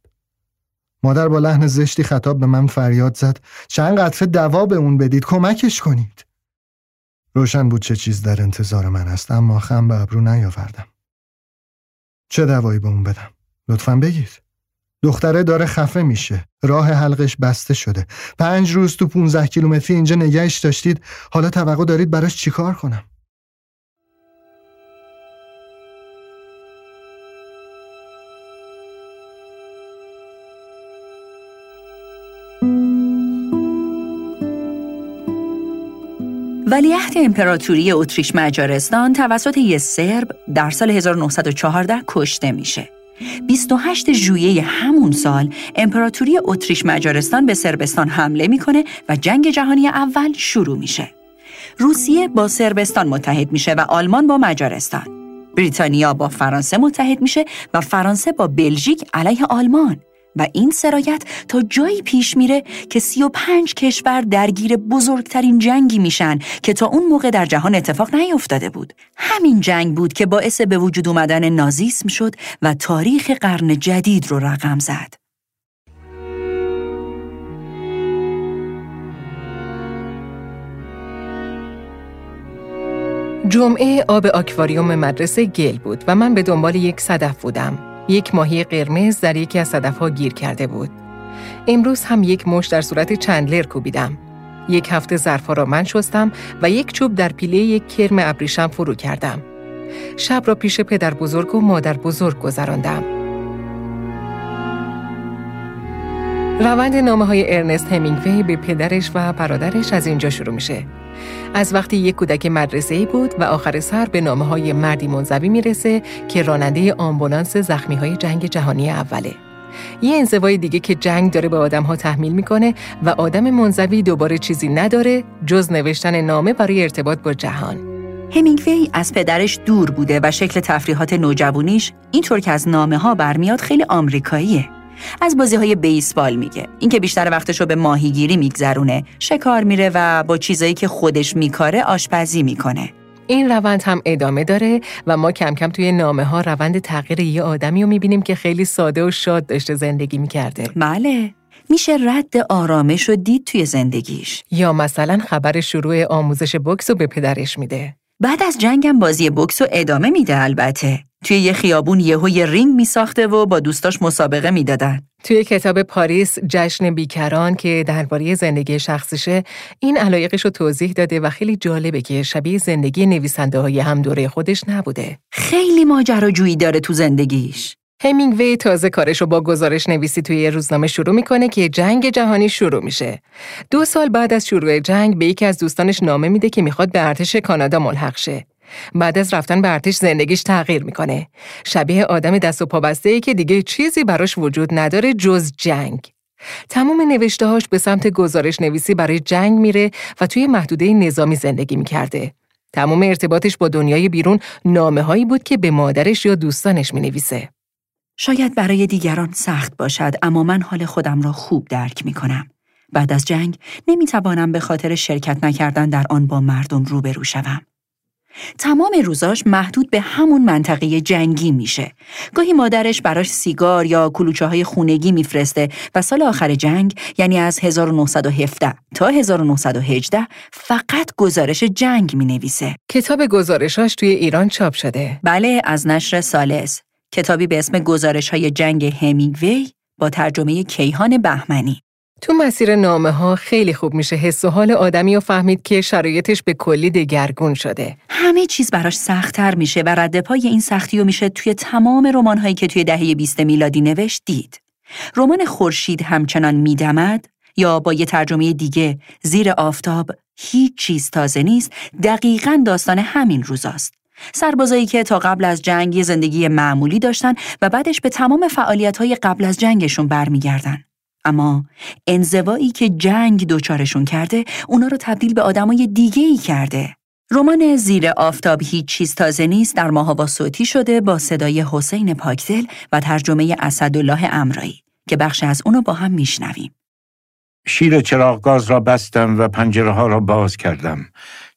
مادر با لحن زشتی خطاب به من فریاد زد چند قطره دوا به اون بدید کمکش کنید. روشن بود چه چیز در انتظار من است اما خم به ابرو نیاوردم. چه دوایی به اون بدم؟ لطفا بگید. دختره داره خفه میشه. راه حلقش بسته شده. پنج روز تو 15 کیلومتری اینجا نگهش داشتید. حالا توقع دارید براش چیکار کنم؟ ولیعهد امپراتوری اتریش مجارستان توسط یه سرب در سال 1914 کشته میشه. 28 ژوئیه همون سال امپراتوری اتریش مجارستان به سربستان حمله می‌کنه و جنگ جهانی اول شروع میشه. روسیه با سربستان متحد میشه و آلمان با مجارستان. بریتانیا با فرانسه متحد میشه و فرانسه با بلژیک علیه آلمان. و این سرایت تا جایی پیش میره که سی و پنج کشور درگیر بزرگترین جنگی میشن که تا اون موقع در جهان اتفاق نیفتاده بود. همین جنگ بود که باعث به وجود اومدن نازیسم شد و تاریخ قرن جدید رو رقم زد. جمعه آب آکواریوم مدرسه گل بود و من به دنبال یک صدف بودم. یک ماهی قرمز در یکی از صدفها گیر کرده بود. امروز هم یک مش در صورت چندلر کوبیدم. یک هفته ظرفها را من شستم و یک چوب در پیله یک کرم ابریشم فرو کردم. شب را پیش پدر بزرگ و مادر بزرگ گذراندم. روند نامه های ارنست همینگوی به پدرش و برادرش از اینجا شروع میشه. از وقتی یک کودک مدرسه ای بود و آخر سر به نامه های مردی منزوی می‌رسه که راننده آمبولانس زخمی های جنگ جهانی اوله. یه انزوای دیگه که جنگ داره به آدم ها تحمیل می‌کنه و آدم منزوی دوباره چیزی نداره جز نوشتن نامه برای ارتباط با جهان. همینگوی از پدرش دور بوده و شکل تفریحات نوجوانیش اینطور که از نامه ها برمیاد خیلی آمریکاییه. از بازی های بیسبال میگه. اینکه بیشتر وقتش رو به ماهیگیری میگذرونه شکار میره و با چیزایی که خودش میکاره آشپزی می‌کنه. این روند هم ادامه داره و ما کم کم توی نامه ها روند تغییر یه آدمی رو می‌بینیم که خیلی ساده و شاد داشته زندگی می‌کرده. بله. میشه رد آرامش رو دید توی زندگیش. یا مثلا خبر شروع آموزش بکس رو به پدرش میده. بعد از جنگم بازی بکس رو ادامه میده البته. توی یه خیابون یهو یه رینگ می ساخته و با دوستاش مسابقه می‌دادن. توی کتاب پاریس جشن بیکران که درباره زندگی شخصیشه این علایقش رو توضیح داده و خیلی جالبه که شبیه زندگی نویسنده های هم دوره خودش نبوده. خیلی ماجراجویی داره تو زندگیش. همینگوی تازه کارش رو با گزارش نویسی توی یه روزنامه شروع می‌کنه که جنگ جهانی شروع میشه. دو سال بعد از شروع جنگ به یکی از دوستانش نامه میده که می‌خواد به ارتش کانادا ملحق شه. بعد از رفتن به ارتش زندگیش تغییر می‌کنه. شبیه آدم دست و پا ای که دیگه چیزی براش وجود نداره جز جنگ. تمام نوشتهاش به سمت گزارش نویسی برای جنگ میره و توی محدوده نظامی زندگی می‌کرده. تمام ارتباطش با دنیای بیرون نامه هایی بود که به مادرش یا دوستانش می نویسه. شاید برای دیگران سخت باشد اما من حال خودم را خوب درک می کنم. بعد از جنگ نمی توانم به خاطر شرکت نکردن در آن با مردم روبرو شوم. تمام روزاش محدود به همون منطقه جنگی میشه. گاهی مادرش براش سیگار یا کلوچه های خونگی میفرسته و سال آخر جنگ یعنی از 1917 تا 1918 فقط گزارش جنگ می نویسه. کتاب گزارشاش توی ایران چاپ شده. بله از نشر سالس. کتابی به اسم گزارش های جنگ همینگوی با ترجمه کیهان بهمنی. تو مسیر نامه ها خیلی خوب میشه حس و حال آدمی و فهمید که شرایطش به کلی دگرگون شده. همه چیز براش سختتر میشه و رد پای این سختی رو میشه توی تمام رمان هایی که توی دهه 20 میلادی نوشت دید. رمان خورشید همچنان میدمد یا با یه ترجمه دیگه زیر آفتاب هیچ چیز تازه نیست دقیقا داستان همین روزاست. سربازایی که تا قبل از جنگ زندگی معمولی داشتن و بعدش به تمام فعالیت های قبل از جنگشون برمیگردن. اما انزوایی که جنگ دوچارشون کرده اونا رو تبدیل به آدمای دیگه ای کرده. رمان زیر آفتاب هیچ چیز تازه نیست در ماهابا صوتی شده با صدای حسین پاکدل و ترجمه اسدالله امرایی که بخش از اونو با هم میشنویم. شیر چراغ گاز را بستم و پنجره ها را باز کردم.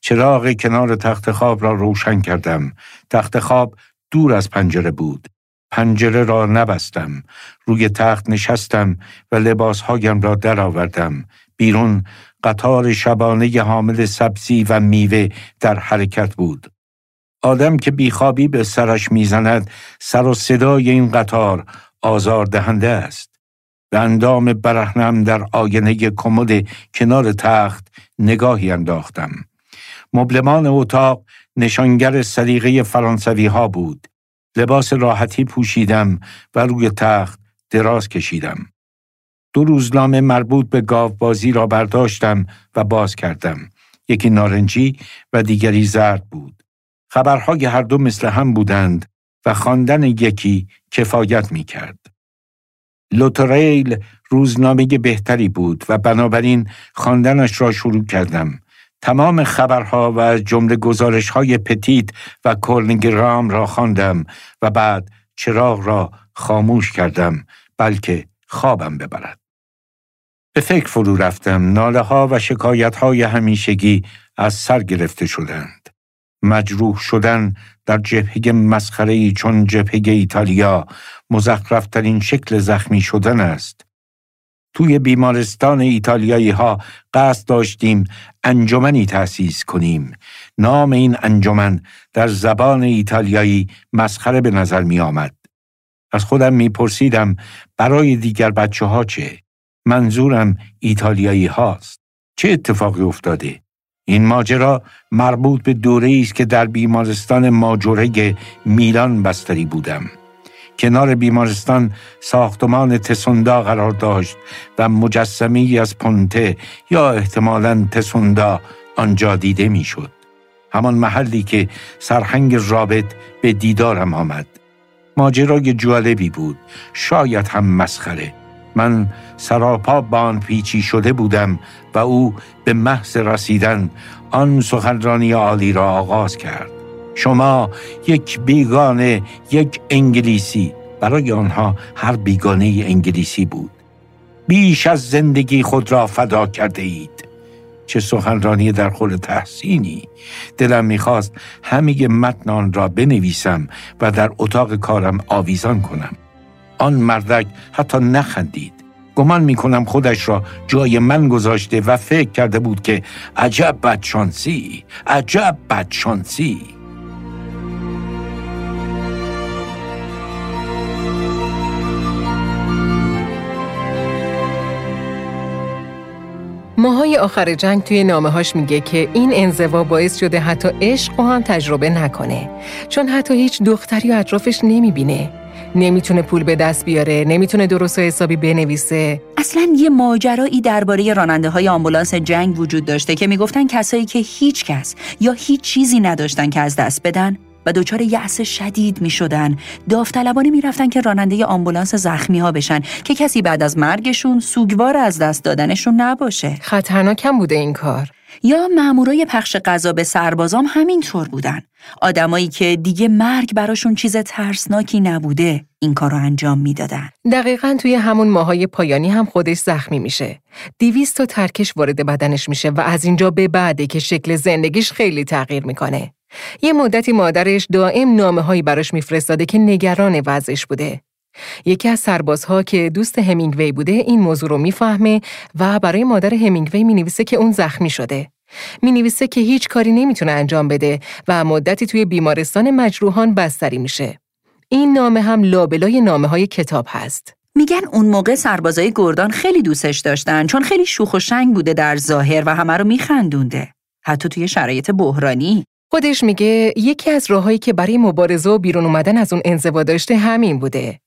چراغ کنار تخت خواب را روشن کردم. تخت خواب دور از پنجره بود. پنجره را نبستم. روی تخت نشستم و لباسهایم را درآوردم. بیرون قطار شبانه حامل سبزی و میوه در حرکت بود. آدم که بیخوابی به سرش می‌زند سر و صدای این قطار آزار دهنده است. به اندام برهنم در آینه کمد کنار تخت نگاهی انداختم. مبلمان اتاق نشانگر سلیقه فرانسوی ها بود. لباس راحتی پوشیدم و روی تخت دراز کشیدم. دو روزنامه مربوط به گاوبازی را برداشتم و باز کردم. یکی نارنجی و دیگری زرد بود. خبرهای هر دو مثل هم بودند و خواندن یکی کفایت می کرد. لوتریل روزنامه بهتری بود و بنابراین خواندنش را شروع کردم. تمام خبرها و جمله گزارش های پتیت و کورنگرام را خواندم و بعد چراغ را خاموش کردم بلکه خوابم ببرد. به فکر فرو رفتم ناله ها و شکایت های همیشگی از سر گرفته شدند. مجروح شدن در جبهه مسخره چون جبهه ایتالیا مزخرفترین شکل زخمی شدن است. توی بیمارستان ایتالیایی ها قصد داشتیم انجمنی تأسیس کنیم. نام این انجمن در زبان ایتالیایی مسخره به نظر می آمد. از خودم می پرسیدم برای دیگر بچه ها چه؟ منظورم ایتالیایی هاست. چه اتفاقی افتاده؟ این ماجرا مربوط به دوره است که در بیمارستان ماجوره میلان بستری بودم. کنار بیمارستان ساختمان تسوندا قرار داشت و مجسمی از پونته یا احتمالا تسوندا آنجا دیده می‌شد. همان محلی که سرهنگ رابط به دیدارم آمد. ماجرای جالبی بود، شاید هم مسخره. من سراپا بان پیچی شده بودم و او به محض رسیدن آن سخنرانی عالی را آغاز کرد. شما یک بیگانه یک انگلیسی. برای آنها هر بیگانه انگلیسی بود. بیش از زندگی خود را فدا کرده اید. چه سخنرانی در خور تحسینی. دلم می‌خواست همه متن آن را بنویسم و در اتاق کارم آویزان کنم. آن مردک حتی نخندید. گمان می‌کنم خودش را جای من گذاشته و فکر کرده بود که عجب بدشانسی عجب بدشانسی آخر جنگ توی نامه هاش میگه که این انزوا باعث شده حتی عشق و هم تجربه نکنه. چون حتی هیچ دختری و اطرافش نمی‌بینه. نمی‌تونه پول به دست بیاره نمی‌تونه درست و حسابی بنویسه. اصلا یه ماجرایی درباره راننده های آمبولانس جنگ وجود داشته که می‌گفتن کسایی که هیچ کس یا هیچ چیزی نداشتن که از دست بدن و دچار یأس شدید می شدن داوطلبانه می رفتن که راننده آمبولانس زخمی ها بشن که کسی بعد از مرگشون سوگوار از دست دادنشون نباشه. خطرناکم بوده این کار. یا مامورای پخش غذا به سربازام همینطور بودن. آدمایی که دیگه مرگ براشون چیز ترسناکی نبوده این کار رو انجام می‌دادن. دقیقا توی همون ماهای پایانی هم خودش زخمی میشه. دیویست تا ترکش وارد بدنش میشه و از اینجا به بعده که شکل زندگیش خیلی تغییر می‌کنه. یه مدتی مادرش دائم نامه هایی براش میفرستاده که نگران وضعش بوده. یکی از سربازها که دوست همینگوی بوده این موضوع رو می‌فهمه و برای مادر همینگوی می نویسه که اون زخمی شده. می نویسه که هیچ کاری نمی‌تونه انجام بده و مدتی توی بیمارستان مجروحان بستری میشه. این نامه هم لابلای نامه های کتاب هست. میگن اون موقع سربازای گردان خیلی دوستش داشتن چون خیلی شوخ و شنگ بوده در ظاهر و همه رو میخندونده. حتی توی شرایط بحرانی. خودش میگه یکی از راههایی که برای مبارزه و بیرون اومدن از اون انزوا داشته همین بوده.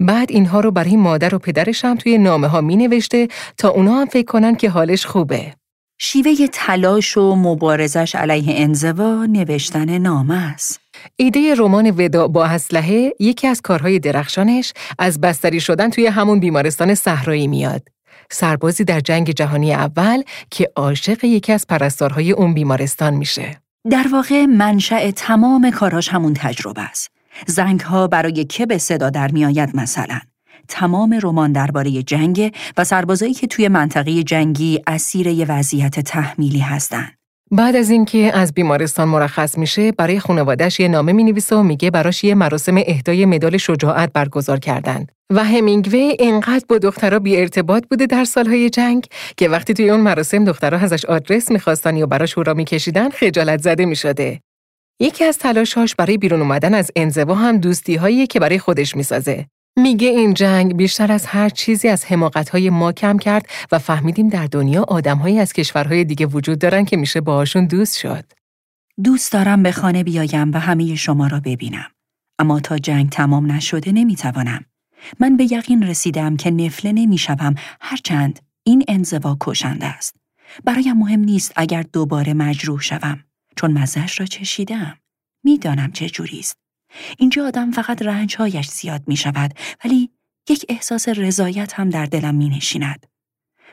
بعد اینها رو برای مادر و پدرش هم توی نامه ها می نوشته تا اونا هم فکر کنن که حالش خوبه. شیوه تلاش و مبارزش علیه انزوا نوشتن نامه است. ایده رمان ودا با اسلحه یکی از کارهای درخشانش از بستری شدن توی همون بیمارستان صحرایی میاد. سربازی در جنگ جهانی اول که عاشق یکی از پرستارهای اون بیمارستان میشه. در واقع منشأ تمام کاراش همون تجربه است. زنگ ها برای که به صدا در میآید مثلا. تمام رمان درباره جنگ و سربازایی که توی منطقه جنگی اسیر یه وضعیت تحمیلی هستند. بعد از اینکه از بیمارستان مرخص میشه برای خانوادهش یه نامه می‌نویسه و میگه براش یه مراسم اهدای مدال شجاعت برگزار کردند. و همینگوی اینقدر با دخترها بی ارتباط بوده در سالهای جنگ که وقتی توی اون مراسم دخترها ازش آدرس می‌خواستن یا براش هورا میکشیدن خجالت زده می‌شده. یکی از تلاشهاش برای بیرون اومدن از انزوا هم دوستی که برای خودش می‌سازه. میگه این جنگ بیشتر از هر چیزی از حماقت‌های ما کم کرد و فهمیدیم در دنیا آدمهایی از کشورهای دیگه وجود دارن که میشه باهاشون دوست شد. دوست دارم به خانه بیایم و همه شما را ببینم. اما تا جنگ تمام نشده نمی‌توانم. من به یقین رسیدم که نفله نمی‌شوم هرچند این انزوا کشنده است. برایم مهم نیست اگر دوباره مجروح شوم چون مزهش را چشیدم. می‌دانم چه جوری است. اینجا آدم فقط رنجهایش زیاد می شود ولی یک احساس رضایت هم در دلم می نشیند.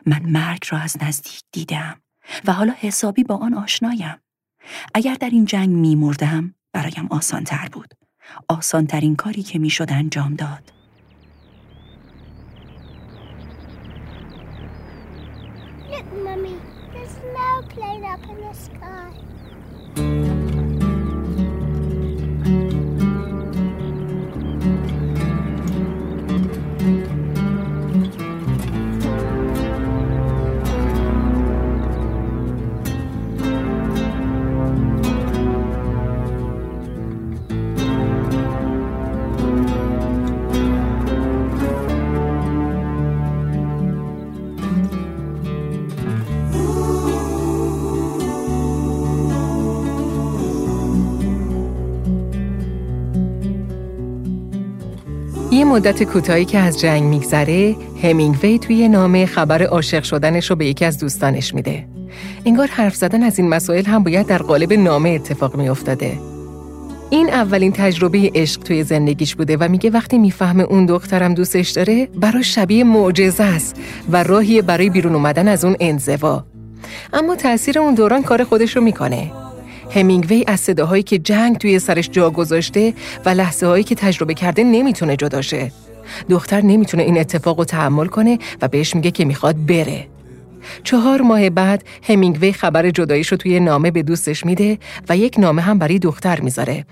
من مرگ را از نزدیک دیدم و حالا حسابی با آن آشنایم. اگر در این جنگ می مردم برایم آسان تر بود. آسان ترین کاری که می شد انجام داد. یه مدت کوتاهی که از جنگ میگذره، همینگوی توی نامه خبر عاشق شدنش رو به یکی از دوستانش میده. انگار حرف زدن از این مسائل هم باید در قالب نامه اتفاق میافتاده. این اولین تجربه عشق توی زندگیش بوده و میگه وقتی می‌فهمه اون دخترم دوستش داره براش شبیه معجزه است و راهی برای بیرون اومدن از اون انزوا. اما تاثیر اون دوران کار خودش رو می‌کنه. همینگوی از صداهایی که جنگ توی سرش جا گذاشته و لحظه هایی که تجربه کرده نمی‌تونه جداشه. دختر نمی‌تونه این اتفاق رو تحمل کنه و بهش میگه که می‌خواد بره. چهار ماه بعد همینگوی خبر جداییش رو توی نامه به دوستش میده و یک نامه هم برای دختر می‌ذاره.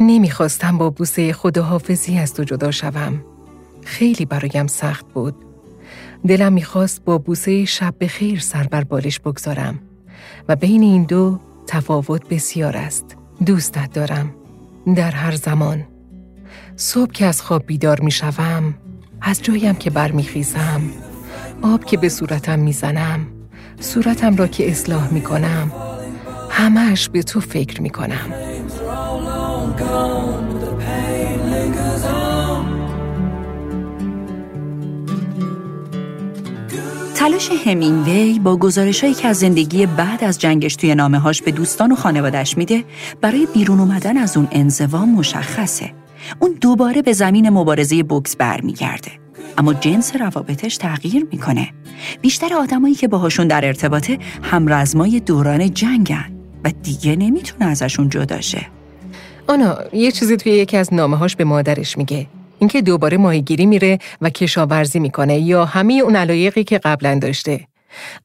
نمی‌خواستم با بوسه خداحافظی از تو جدا شوم. خیلی برایم سخت بود. دلم می‌خواست با بوسه شب به خیر سر بر بالش بگذارم و بین این دو تفاوت بسیار است. دوستت دارم. در هر زمان. صبح که از خواب بیدار می شوم، از جایم که برمیخیزم، آب که به صورتم می‌زنم، صورتم را که اصلاح می کنم، همش به تو فکر می کنم. تلاش همینوی با گزارشهایی که از زندگی بعد از جنگش توی نامه هاش به دوستان و خانوادش میده برای بیرون اومدن از اون انزوا مشخصه. اون دوباره به زمین مبارزه بوکس برمیگرده. اما جنس روابطش تغییر می‌کنه. بیشتر آدمایی که باهاشون در ارتباطه همرزمای دوران جنگن و دیگه نمی‌تونه ازشون جداشه. آنا یه چیزی توی یکی از نامه هاش به مادرش میگه اینکه دوباره ماهیگیری میره و کشاورزی می‌کنه یا همه اون علایقی که قبلا داشته.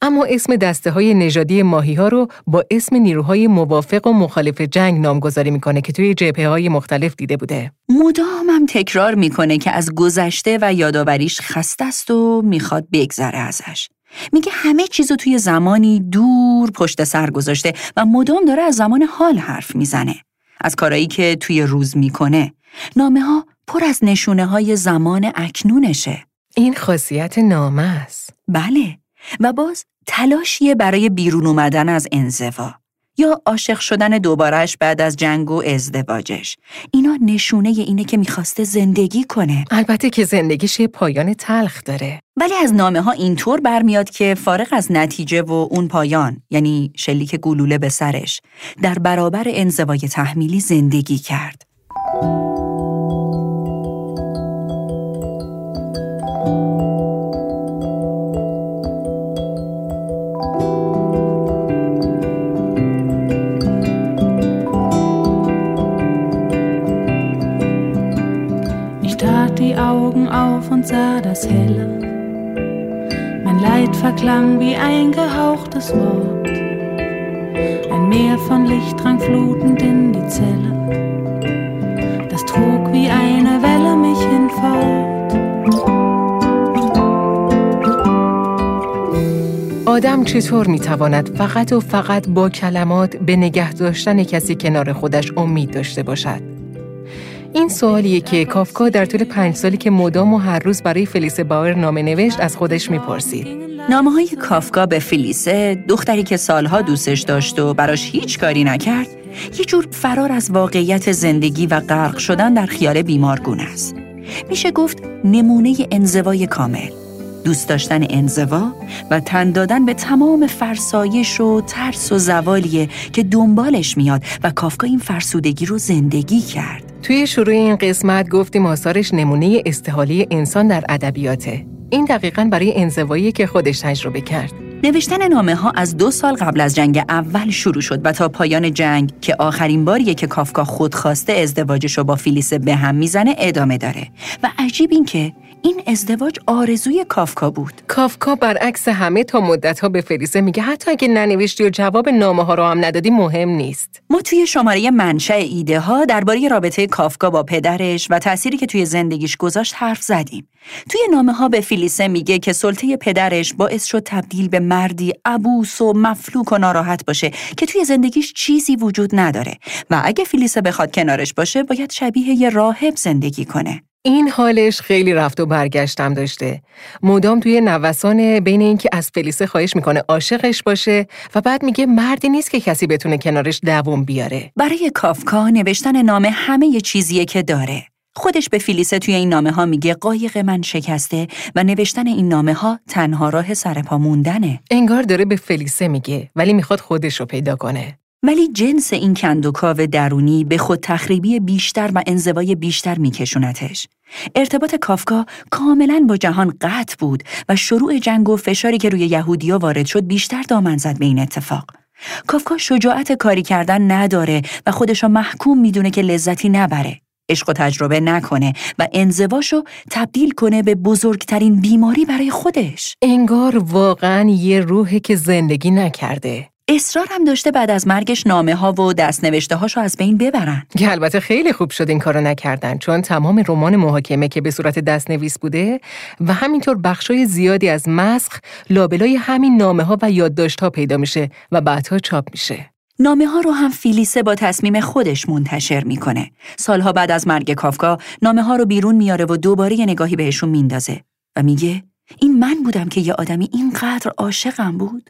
اما اسم دسته های نژادی ماهی ها رو با اسم نیروهای موافق و مخالف جنگ نامگذاری می‌کنه که توی جبهه های مختلف دیده بوده. مدام تکرار می‌کنه که از گذشته و یادآوریش خسته است و می‌خواد بگذره ازش. میگه همه چیزو توی زمانی دور پشت سر گذاشته و مدام داره از زمان حال حرف می‌زنه. از کارایی که توی روز می‌کنه. نامه ها پر از نشونه های زمان اکنونشه. این خاصیت نامه است. بله و باز تلاشیه برای بیرون اومدن از انزوا یا عاشق شدن دوبارش بعد از جنگ و ازدواجش. اینا نشونه اینه که می‌خواسته زندگی کنه. البته که زندگیش یه پایان تلخ داره. ولی از نامه ها اینطور برمیاد که فارغ از نتیجه و اون پایان یعنی شلیک گلوله به سرش در برابر انزوای تحمیلی زندگی کرد. Auf und sah das Helle. Mein Leid verklang wie ein gehauchtes Wort. Ein Meer von Licht drang flutend in die Zelle. Das trug wie eine Welle mich hinfort. آدم چطور می‌تواند فقط و فقط با کلمات به نگه داشتن کسی کنار خودش امید داشته باشد؟ این سوالیه که کافکا در طول پنج سالی که مدام و هر روز برای فلیسه باور نامه نوشت از خودش می‌پرسید. نامه های کافکا به فلیسه دختری که سالها دوستش داشت و براش هیچ کاری نکرد یه جور فرار از واقعیت زندگی و غرق شدن در خیال بیمارگون است. میشه گفت نمونه انزوای کامل. دوست داشتن انزوا و تن دادن به تمام فرسایش و ترس و زوالیه که دنبالش میاد و کافکا این فرسودگی رو زندگی کرد. توی شروع این قسمت گفتیم آثارش نمونه استحالی انسان در ادبیاته. این دقیقا برای انزوایی که خودش تجربه کرد. نوشتن نامه ها از دو سال قبل از جنگ اول شروع شد و تا پایان جنگ که آخرین باریه که کافکا خودخواسته ازدواجش رو با فیلیسه به هم می‌زنه ادامه داره و عجیب این که این ازدواج آرزوی کافکا بود. کافکا برعکس همه تا مدت ها به فریسه میگه حتی اگه ننوشتی و جواب نامه ها رو هم ندادی مهم نیست. ما توی شماره منشأ ایده ها درباره رابطه کافکا با پدرش و تأثیری که توی زندگیش گذاشت حرف زدیم. توی نامه ها به فیلیسه میگه که سلطه پدرش باعث شد تبدیل به مردی عبوس و مفلوک و ناراحت باشه که توی زندگیش چیزی وجود نداره و اگه فیلیسه بخواد کنارش باشه باید شبیه یه راهب زندگی کنه. این حالش خیلی رفت و برگشتم داشته. مدام توی نوسان بین اینکه از فلیسه خواهش می‌کنه عاشقش باشه و بعد میگه مردی نیست که کسی بتونه کنارش دووم بیاره. برای کافکا نوشتن نامه همه یه چیزیه که داره. خودش به فیلیسه توی این نامه ها میگه قایق من شکسته و نوشتن این نامه ها تنها راه سرپا موندنه. انگار داره به فلیسه میگه ولی می‌خواد خودش رو پیدا کنه. ولی جنس این کندوکاو درونی به خود تخریبی بیشتر و انزوای بیشتر میکشونتش. ارتباط کافکا کاملا با جهان قطع بود و شروع جنگ و فشاری که روی یهودیا وارد شد بیشتر دامن زد به این اتفاق. کافکا شجاعت کاری کردن نداره و خودشو محکوم می‌دونه که لذتی نبره. عشق و تجربه نکنه و انزواشو تبدیل کنه به بزرگترین بیماری برای خودش. انگار واقعا یه روحه که زندگی نکرده. اصرار هم داشته بعد از مرگش نامه ها و دستنوشته هاشو از بین ببرن. که البته خیلی خوب شد این کارو نکردن چون تمام رمان محاکمه که به صورت دستنویس بوده و همینطور بخشای زیادی از مسخ لابلای همین نامه ها و یادداشت ها پیدا میشه و بعدها چاپ میشه. نامه ها رو هم فیلیسه با تصمیم خودش منتشر می‌کنه. سالها بعد از مرگ کافکا نامه ها رو بیرون میاره و دوباره یه نگاهی بهشون میندازه و میگه این من بودم که یه آدمی اینقدر عاشقم بود.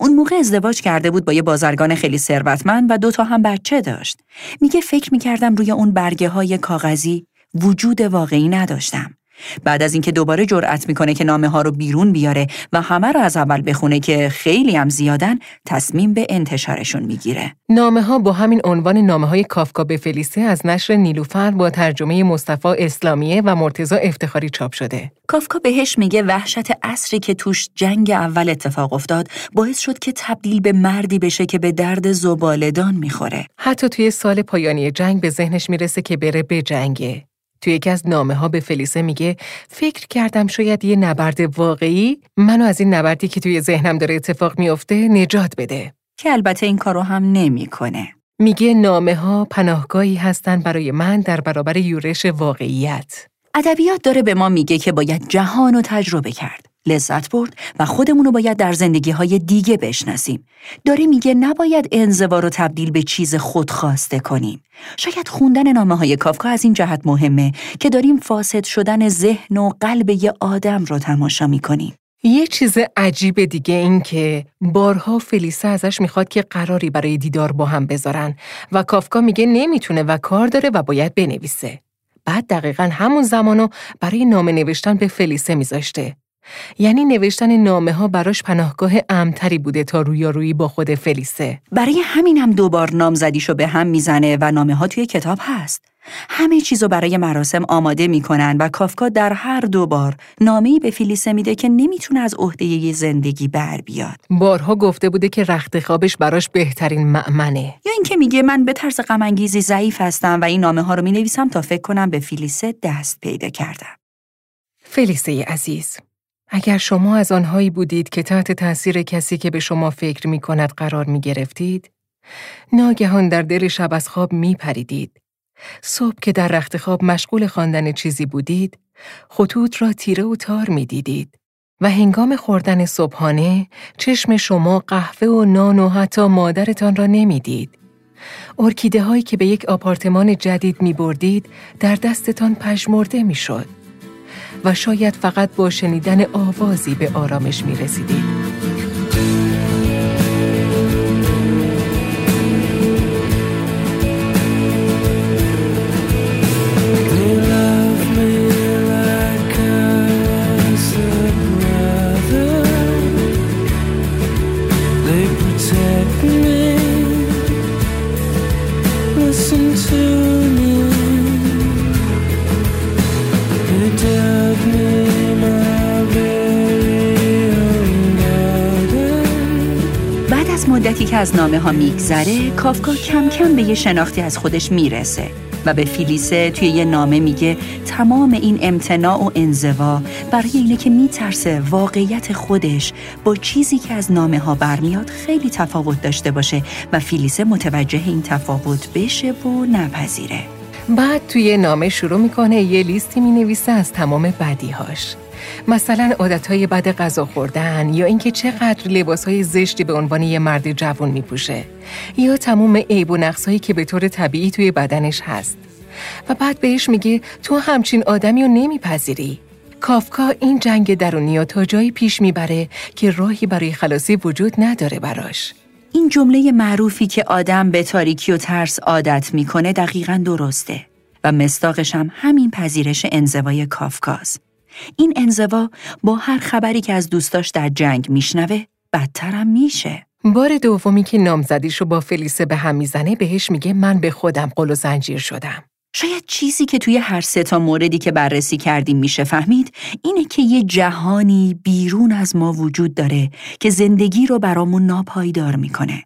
اون موقع ازدواج کرده بود با یه بازرگان خیلی ثروتمند و دوتا هم بچه داشت. میگه فکر می‌کردم روی اون برگه های کاغذی وجود واقعی نداشتم. بعد از اینکه دوباره جرأت می‌کنه که نامه ها رو بیرون بیاره و همه رو از اول بخونه که خیلی هم زیادن تصمیم به انتشارشون می‌گیره. نامه ها با همین عنوان نامه های کافکا به فلیسه از نشر نیلوفر با ترجمه مصطفی اسلامیه و مرتزا افتخاری چاپ شده. کافکا بهش میگه وحشت اصری که توش جنگ اول اتفاق افتاد باعث شد که تبدیل به مردی بشه که به درد زبالدان می‌خوره. حتی توی سال پایانی جنگ به ذهنش می‌رسه که بره به جنگه. توی یکی از نامه ها به فلیسه میگه فکر کردم شاید یه نبرد واقعی منو از این نبردی که توی ذهنم داره اتفاق میافته نجات بده. که البته این کارو هم نمی‌کنه. میگه نامه ها پناهگاهی هستن برای من در برابر یورش واقعیت. ادبیات داره به ما میگه که باید جهان رو تجربه کرد. لذت برد و خودمون رو باید در زندگی های دیگه بشناسیم. داره میگه نباید انزوا رو تبدیل به چیز خودخواسته کنیم. شاید خوندن نامه های کافکا از این جهت مهمه که داریم فاسد شدن ذهن و قلب یه آدم رو تماشا می‌کنیم. یه چیز عجیب دیگه این که بارها فلیسه ازش می‌خواد که قراری برای دیدار با هم بذارن و کافکا میگه نمی‌تونه و کار داره و باید بنویسه. بعد دقیقا همون زمانو برای نامه نوشتن به فلیسه میذاشته. یعنی نوشتن نامه ها براش پناهگاه امتری بوده تا رویارویی با خود فلیسه. برای همینم دوبار نامزدیشو به هم می‌زنه و نامه ها توی کتاب هست. همه چیزو برای مراسم آماده می‌کنن و کافکا در هر دو بار نامه‌ای به فلیسه میده که نمی‌تونه از عهده زندگی بر بیاد. بارها گفته بوده که رخت خوابش براش بهترین معمنه. یا اینکه میگه من به طرز غم ضعیف هستم و این نامه ها رو می‌نویسم تا فکر کنم به فلیسه دست پیدا کردم. فلیسه عزیز اگر شما از آنهایی بودید که تحت تاثیر کسی که به شما فکر می کند قرار می گرفتید، ناگهان در دل شب از خواب می پریدید. صبح که در رخت خواب مشغول خواندن چیزی بودید، خطوط را تیره و تار می دیدید. و هنگام خوردن صبحانه چشم شما قهوه و نان و حتی مادرتان را نمی‌دید. ارکیده هایی که به یک آپارتمان جدید می بردید در دستتان پژمرده می شد. و شاید فقط با شنیدن آوازی به آرامش می رسیدید. مدتی که از نامه ها میگذره کافکا کم کم به یه شناختی از خودش می‌رسه و به فیلیسه توی یه نامه میگه تمام این امتناع و انزوا برای اینه که میترسه واقعیت خودش با چیزی که از نامه ها برمیاد خیلی تفاوت داشته باشه و فیلیسه متوجه این تفاوت بشه و نپذیره. بعد توی نامه شروع می‌کنه یه لیستی می‌نویسه از تمام بدیهاش. مثلا عادتهای بد غذا خوردن یا اینکه چقدر لباسهای زشتی به عنوان یه مرد جوان میپوشه یا تموم عیب و نقصهایی که به طور طبیعی توی بدنش هست. و بعد بهش میگه تو همچین آدمی رو نمیپذیری. کافکا این جنگ درونی تا جایی پیش می‌بره که راهی برای خلاصی وجود نداره براش. این جمله معروفی که آدم به تاریکی و ترس عادت می‌کنه دقیقا درسته و مستاقش هم همین پذیرش انزوای کافکاست. این انزوا با هر خبری که از دوستاش در جنگ میشنوه بدترم میشه. بار دومی که نامزدیشو با فلیسه به هم می‌زنه بهش میگه من به خودم قل و زنجیر شدم. شاید چیزی که توی هر سه تا موردی که بررسی کردیم میشه فهمید اینه که یه جهانی بیرون از ما وجود داره که زندگی رو برامون ناپایدار می‌کنه.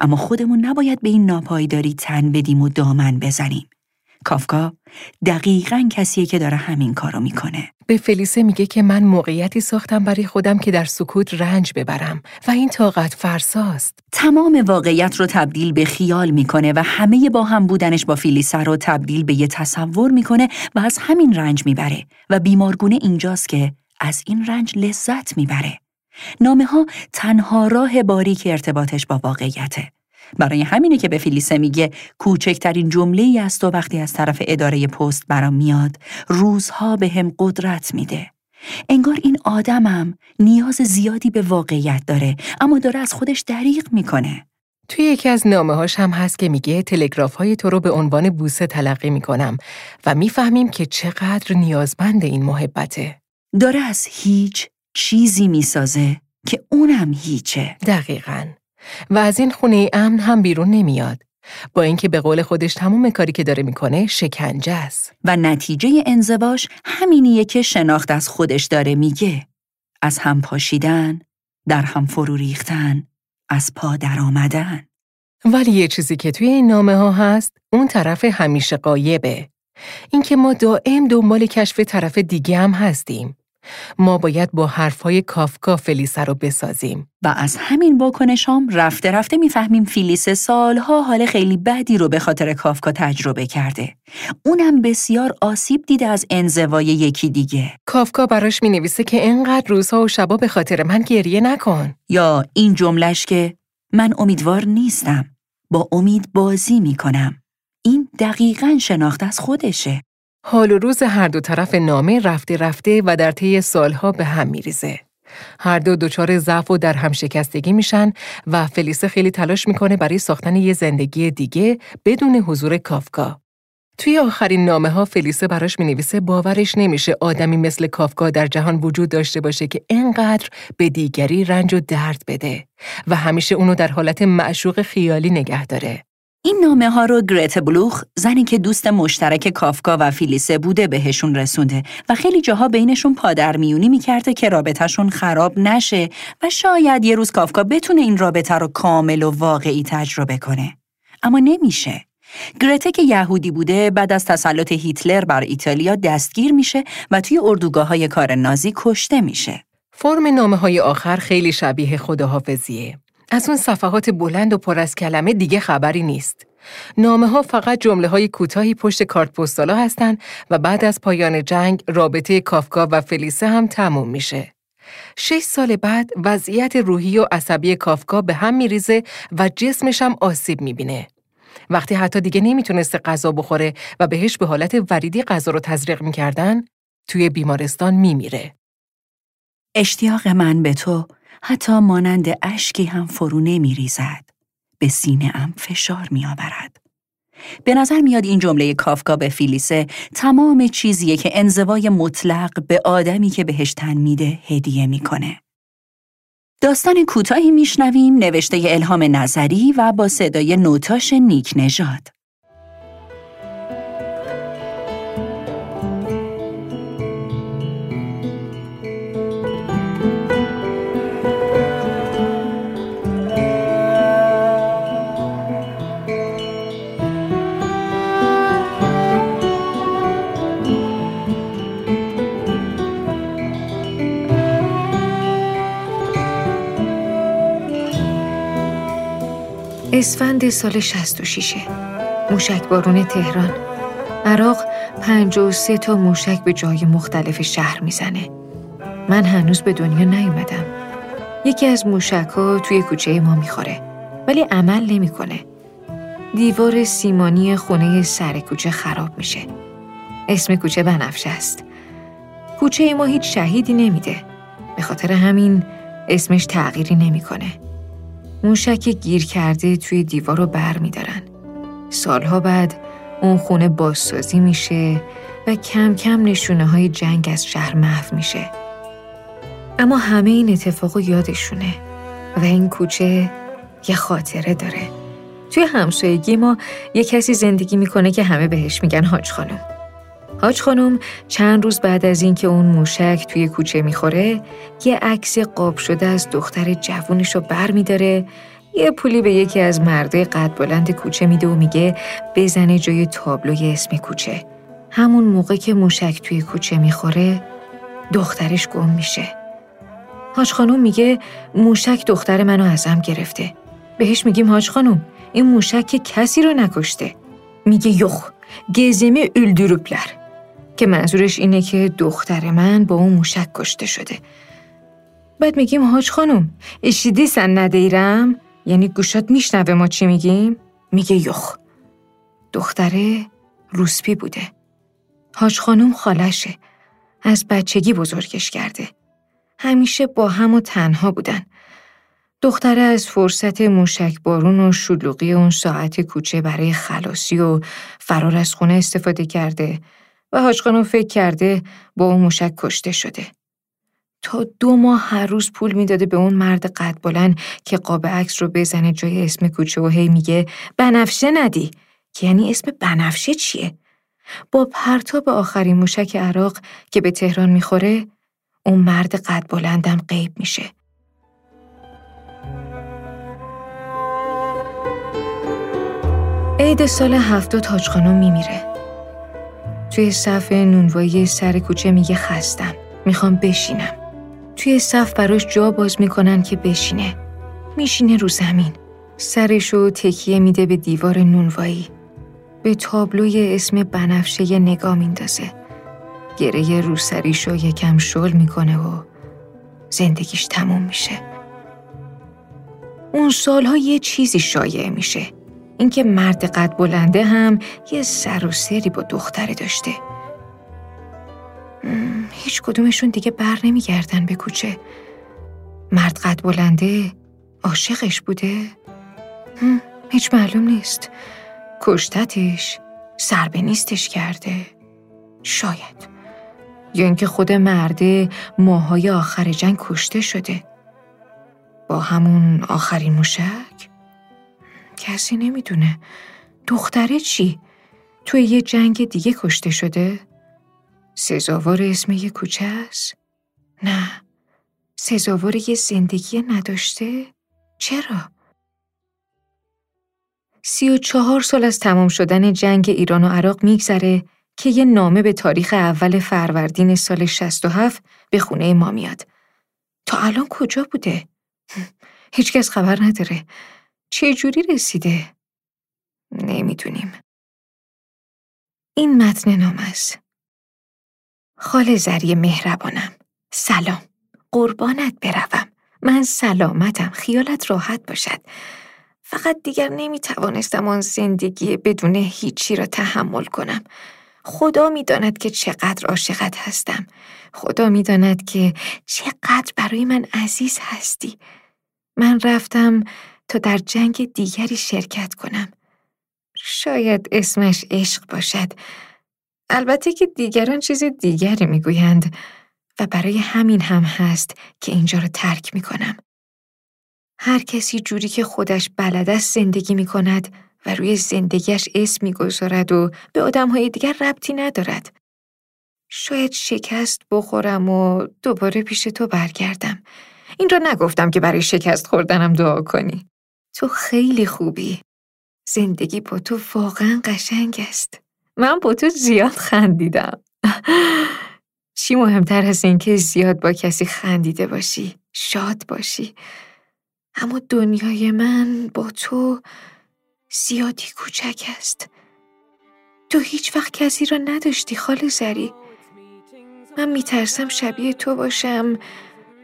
اما خودمون نباید به این ناپایداری تن بدیم و دامن بزنیم. کافکا دقیقا کسیه که داره همین کارو می‌کنه. به فلیسه میگه که من موقعیتی ساختم برای خودم که در سکوت رنج ببرم و این طاقت فرساست. تمام واقعیت رو تبدیل به خیال می‌کنه و همه با هم بودنش با فلیسه رو تبدیل به یه تصور می‌کنه و از همین رنج می‌بره و بیمارگونه اینجاست که از این رنج لذت می‌بره. نامه ها تنها راه باریک ارتباطش با واقعیته. برای همینه که به فیلیسه میگه کوچکترین جمله ای است و وقتی از طرف اداره پست برام میاد روزها به هم قدرت میده. انگار این آدمم نیاز زیادی به واقعیت داره اما داره از خودش دریغ می‌کنه. توی یکی از نامه هاش هم هست که میگه تلگراف های تو رو به عنوان بوسه تلقی می‌کنم و می‌فهمیم که چقدر نیازمند این محبته. داره از هیچ چیزی می‌سازه که اونم هیچه. دقیقاً. و از این خونه امن هم بیرون نمیاد. با اینکه به قول خودش تمام کاری که داره می‌کنه شکنجه است. و نتیجه انزواش همینیه که شناخت از خودش داره میگه. از هم پاشیدن، در هم فرو ریختن، از پا در آمدن. ولی یه چیزی که توی این نامه ها هست، اون طرف همیشه قایبه. اینکه ما دائم دنبال کشف طرف دیگه هم هستیم. ما باید با حرفهای کافکا فلیسه رو بسازیم. و از همین واکنشام رفته رفته می‌فهمیم فیلیس سالها حال خیلی بدی رو به خاطر کافکا تجربه کرده. اونم بسیار آسیب دیده از انزوای یکی دیگه. کافکا براش می نویسه که اینقدر روزها و شبا به خاطر من گریه نکن. یا این جملش که من امیدوار نیستم. با امید بازی می‌کنم. این دقیقا شناخت از خودشه. حال و روز هر دو طرف نامه رفته رفته و در طی سالها به هم میریزه. هر دو دچار ضعف و در هم شکستگی میشن و فلیسه خیلی تلاش می‌کنه برای ساختن یه زندگی دیگه بدون حضور کافکا. توی آخرین نامه ها فلیسه براش می نویسه باورش نمیشه آدمی مثل کافکا در جهان وجود داشته باشه که اینقدر به دیگری رنج و درد بده و همیشه اونو در حالت معشوق خیالی نگه داره. این نامه ها رو گرت بلوخ زنی که دوست مشترک کافکا و فیلیسه بوده بهشون رسونده و خیلی جاها بینشون پادر میونی می‌کرده که رابطهشون خراب نشه و شاید یه روز کافکا بتونه این رابطه رو کامل و واقعی تجربه کنه. اما نمیشه. گرته که یهودی بوده بعد از تسلط هیتلر بر ایتالیا دستگیر میشه و توی اردوگاه های کار نازی کشته میشه. فرم نامه های آخر خیلی شبیه خداحافظیه. از اون صفحات بلند و پر از کلمه دیگه خبری نیست. نامه ها فقط جمله های کوتاهی پشت کارت پستالا هستن و بعد از پایان جنگ رابطه کافکا و فلیسه هم تموم میشه. شش سال بعد وضعیت روحی و عصبی کافکا به هم میریزه و جسمش هم آسیب می‌بینه. وقتی حتی دیگه نمی‌تونسته غذا بخوره و بهش به حالت وریدی غذا رو تزریق می‌کردن، توی بیمارستان میمیره. اشتیاق من به تو حتی مانند اشکی هم فرو نمی ریزد. به سینه ام فشار می آورد. به نظر میاد این جمله کافکا به فیلیسه تمام چیزیه که انزوای مطلق به آدمی که بهش تن میده هدیه می‌کنه. داستان کوتاهی میشنویم نوشته الهام نظری و با صدای نوتاش نیک نژاد. اسفند سال 66 موشک بارون تهران. عراق 53 تا موشک به جای مختلف شهر می‌زنه. من هنوز به دنیا نیومدم. یکی از موشک ها توی کوچه ما می‌خوره ولی عمل نمی‌کنه. دیوار سیمانی خونه سر کوچه خراب میشه. اسم کوچه بنفشه است. کوچه ما هیچ شهیدی نمیده. به خاطر همین اسمش تغییری نمی‌کنه. موشک گیر کرده توی دیوار رو بر میدارن. سالها بعد اون خونه بازسازی میشه و کم کم نشونه های جنگ از شهر محو میشه. اما همه این اتفاق یادشونه و این کوچه یه خاطره داره. توی همسایگی ما یه کسی زندگی می‌کنه که همه بهش میگن حاج خانم. حاج خانم چند روز بعد از اینکه اون موشک توی کوچه می‌خوره یه عکس قاب شده از دختر جوونش رو بر میداره یه پولی به یکی از مرده قد بلند کوچه میده و میگه بزنه جای تابلوی اسم کوچه. همون موقع که موشک توی کوچه می‌خوره دخترش گم میشه. حاج خانم میگه موشک دختر منو ازم گرفته. بهش میگیم حاج خانم این موشک کسی رو نکشته. میگه یخ گزمه اولدروپلر. که منظورش اینه که دختر من با اون موشک کشته شده. بعد میگیم حاج خانم اشیدی سن ندیرم یعنی گوشات میشنوه ما چی میگیم؟ میگه یخ دختره روسپی بوده. حاج خانم خالشه. از بچگی بزرگش کرده. همیشه با هم و تنها بودن. دختره از فرصت موشک بارون و شلوغی اون ساعت کوچه برای خلاصی و فرار از خونه استفاده کرده و حاج خانم فکر کرده با اون موشک کشته شده. تا دو ماه هر روز پول می‌داده به اون مرد قد بلند که قاب عکس رو بزنه جای اسم کوچه و هی میگه بنفشه ندی که یعنی اسم بنفشه چیه؟ با پرتاب آخرین موشک عراق که به تهران می‌خوره اون مرد قد بلندم غیب میشه. عید سال هفتاد حاج خانم میمیره. توی صف نونوایی سر کوچه میگه خستم. می‌خوام بشینم. توی صف براش جا باز می‌کنن که بشینه. میشینه رو زمین. سرشو تکیه میده به دیوار نونوایی. به تابلوی اسم بنفشه نگاه میندازه. گره روسریشو یکم شل می‌کنه و زندگیش تموم میشه. اون سالها یه چیزی شایع میشه. اینکه مرد قد بلنده هم یه سر و سری با دختره داشته. هیچ کدومشون دیگه بر نمیگردن به کوچه. مرد قد بلنده عاشقش بوده؟ هیچ معلوم نیست. کشتتش سر به نیستش کرده. شاید. یا اینکه خود مرده ماهای آخر جنگ کشته شده. با همون آخرین موشک؟ کسی نمی‌دونه. دختره چی؟ توی یه جنگ دیگه کشته شده؟ سزاوار اسم یه کوچه است؟ نه. سزاوار یه زندگی نداشته؟ چرا؟ سی و چهار سال از تمام شدن جنگ ایران و عراق میگذره که یه نامه به تاریخ اول فروردین سال 67 به خونه ما میاد. تا الان کجا بوده؟ هیچکس خبر نداره. چه جوری رسیده؟ نمی‌دونیم. این متن نام است. خال زری مهربانم. سلام. قربانت بروم. من سلامتم. خیالت راحت باشد. فقط دیگر نمی توانستم آن زندگی بدون هیچی را تحمل کنم. خدا می‌داند که چقدر عاشقت هستم. خدا می‌داند که چقدر برای من عزیز هستی. من رفتم تا در جنگ دیگری شرکت کنم. شاید اسمش عشق باشد. البته که دیگران چیز دیگری می‌گویند و برای همین هم هست که اینجا رو ترک می‌کنم. هر کسی جوری که خودش بلد است زندگی می کند و روی زندگیش اسم می‌گذارد و به آدمهای دیگر ربطی ندارد. شاید شکست بخورم و دوباره پیش تو برگردم. این را نگفتم که برای شکست خوردنم دعا کنی. تو خیلی خوبی. زندگی با تو واقعا قشنگ است. من با تو زیاد خندیدم. چی مهمتر از اینکه زیاد با کسی خندیده باشی، شاد باشی. اما دنیای من با تو زیادی کوچک است. تو هیچ وقت کسی را نداشتی خال زری. من میترسم شبیه تو باشم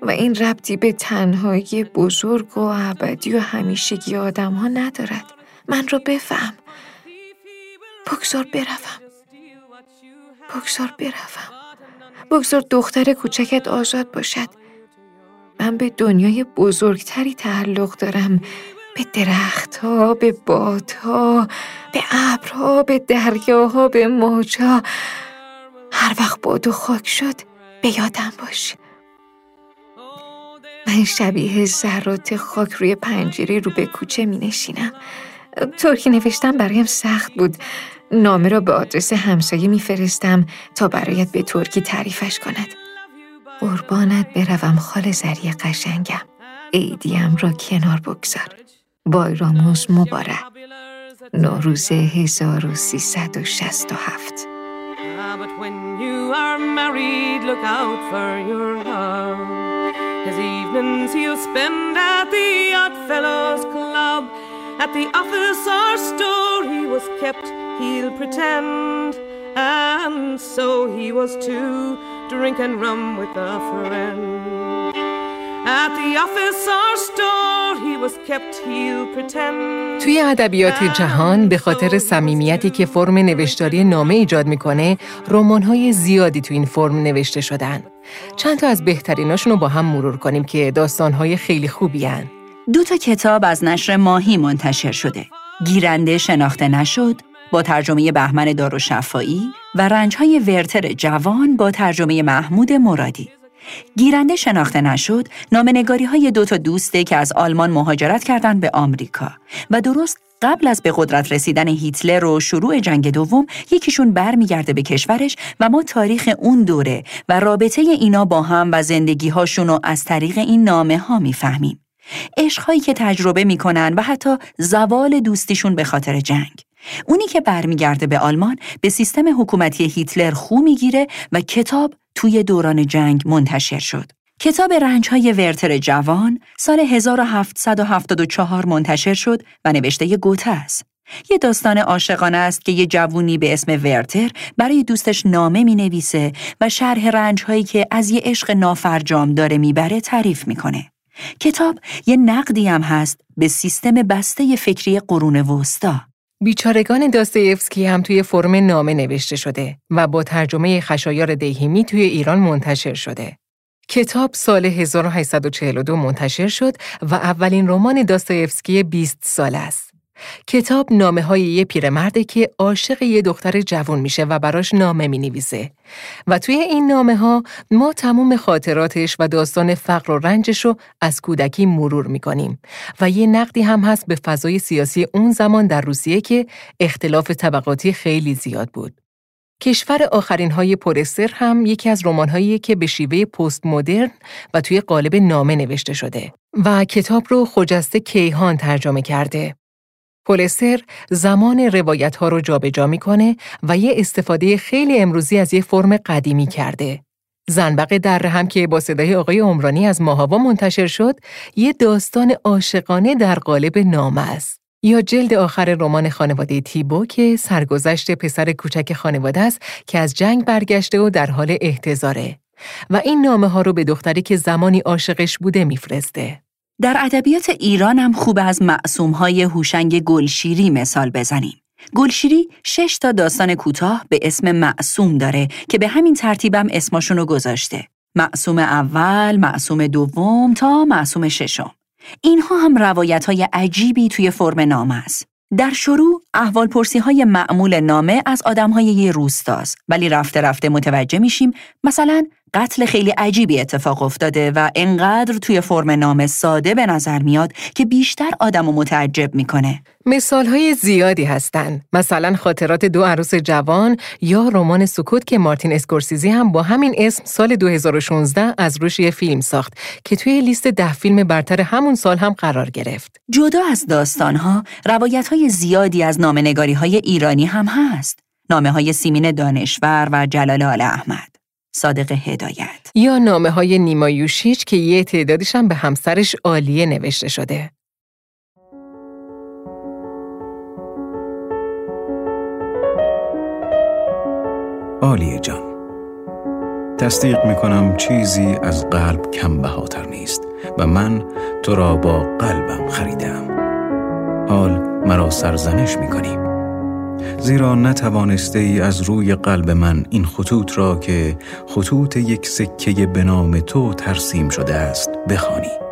و این ربطی به تنهایی بزرگ و ابدی و همیشگی آدم ها ندارد. من را بفهم. بگذار بروم. بگذار بروم. بگذار دختر کوچکت آزاد باشد. من به دنیای بزرگتری تعلق دارم به درختها، به بادها، به ابرها، به دریاها، به موجا هر وقت باد و خاک شد به یادم باش من شبیه ذرات خاک روی پنجره رو به کوچه می نشینم. ترکی نوشتم برایم سخت بود. نامه را به آدرس همسایه میفرستم تا برایت به ترکی تعریفش کند. قربانت بروم خال زری قشنگم. عیدیم را کنار بگذار. بایراموز مبارک. نوروز 1367 But when you are married, look out for your love. His evenings he'll spend at the Odd Fellows Club. At the office our story was kept, he'll pretend. And so he was too, drinking rum with a friend. توی ادبیات جهان به خاطر صمیمیتی که فرم نوشتاری نامه ایجاد می‌کنه رمان‌های زیادی تو این فرم نوشته شدن. چند تا از بهتریناشون رو با هم مرور کنیم که داستانهای خیلی خوبی هن. دو تا کتاب از نشر ماهی منتشر شده. گیرنده شناخته نشد با ترجمه بهمن داروشفایی و رنجهای ورتر جوان با ترجمه محمود مرادی. گیرنده شناخته نشد نامنگاری های دو تا دوسته که از آلمان مهاجرت کردند به آمریکا و درست قبل از به قدرت رسیدن هیتلر و شروع جنگ دوم یکیشون برمیگرده به کشورش و ما تاریخ اون دوره و رابطه اینا با هم و زندگی هاشون رو از طریق این نامه ها می‌فهمیم. عشقهایی که تجربه می‌کنن و حتی زوال دوستیشون به خاطر جنگ. اونی که برمیگرده به آلمان به سیستم حکومتی هیتلر خو می‌گیره و کتاب توی دوران جنگ منتشر شد. کتاب رنجهای ورتر جوان سال 1774 منتشر شد و نوشته گوته است. یه داستان عاشقانه است که یه جوونی به اسم ورتر برای دوستش نامه می نویسه و شرح رنجهایی که از یه عشق نافرجام داره می‌بره تعریف می‌کنه. کتاب یه نقدی هم هست به سیستم بسته فکری قرون وسطا. بیچارگان داستایفسکی هم توی فرم نامه نوشته شده و با ترجمه خشایار دیهیمی توی ایران منتشر شده. کتاب سال 1842 منتشر شد و اولین رمان داستایفسکی 20 سال است. کتاب نامه های یه پیرمرده که عاشق یه دختر جوان میشه و براش نامه می نویسه. و توی این نامه ها ما تموم خاطراتش و داستان فقر و رنجش رو از کودکی مرور می کنیم. و یه نقدی هم هست به فضای سیاسی اون زمان در روسیه که اختلاف طبقاتی خیلی زیاد بود. کشور آخرین های پولستر هم یکی از رمان‌هایی که به شیوه پست مدرن و توی قالب نامه نوشته شده و کتاب رو خجسته کیهان ترجمه کرده. پولستر زمان روایت ها رو جابجا می‌کنه و یه استفاده خیلی امروزی از یه فرم قدیمی کرده. زنبق در هم که با صدای آقای عمرانی از ماهاوا منتشر شد، یه داستان عاشقانه در قالب نامه است. یا جلد آخر رمان خانواده تیبو که سرگذشت پسر کوچک خانواده است که از جنگ برگشته و در حال احتضاره و این نامه ها رو به دختری که زمانی عاشقش بوده میفرسته. در ادبیات ایران هم خوب از های هوشنگ گلشیری مثال بزنیم. گلشیری شش تا داستان کوتاه به اسم معصوم داره که به همین ترتیبم اسمشون رو گذاشته. معصوم اول، معصوم دوم تا معصوم ششم. اینها هم روایت های عجیبی توی فرم نامه است. در شروع احوال پرسی های معمول نامه از آدم های یه روستاست ولی رفته رفته متوجه میشیم مثلا قتل خیلی عجیبی اتفاق افتاده و انقدر توی فرم نام ساده به نظر میاد که بیشتر آدم و متعجب می‌کنه. مثال های زیادی هستن. مثلا خاطرات دو عروس جوان یا رمان سکوت که مارتین اسکورسیزی هم با همین اسم سال 2016 از روش یه فیلم ساخت که توی لیست ده فیلم برتر همون سال هم قرار گرفت. جدا از داستانها، روایت های زیادی از نامنگاری های ایرانی هم هست. نامه های سیمین دانشور و جلال آل احمد. صادق هدایت. یا نامه های نیما یوشیچ که یه تعدادشم به همسرش عالیه نوشته شده. عالیه جان. تصدیق می کنم چیزی از قلب کم بهاتر نیست و من تو را با قلبم خریدم حال مرا سرزنش می کنیم زیرا نتوانسته ای از روی قلب من این خطوط را که خطوط یک سکه به نام تو ترسیم شده است بخوانی.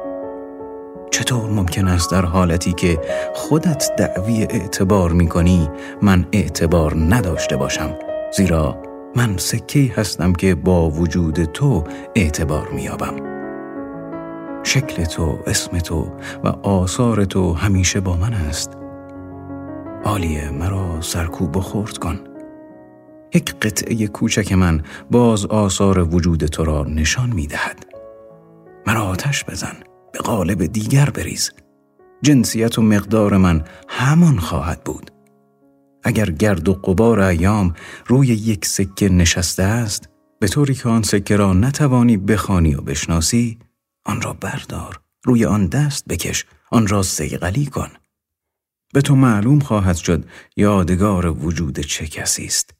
چطور ممکن است در حالتی که خودت دعوی اعتبار می کنی من اعتبار نداشته باشم؟ زیرا من سکه هستم که با وجود تو اعتبار میابم شکل تو، اسم تو و آثار تو همیشه با من است. عالیه مرا سرکوب و خورد کن یک قطعه کوچک من باز آثار وجود تو را نشان می دهد. مرا آتش بزن به قالب دیگر بریز. جنسیت و مقدار من همان خواهد بود. اگر گرد و قبار ایام روی یک سکه نشسته است به طوری که آن سکه را نتوانی بخوانی و بشناسی آن را بردار روی آن دست بکش آن را سیغلی کن. به تو معلوم خواهد شد یادگار وجود چه کسی است.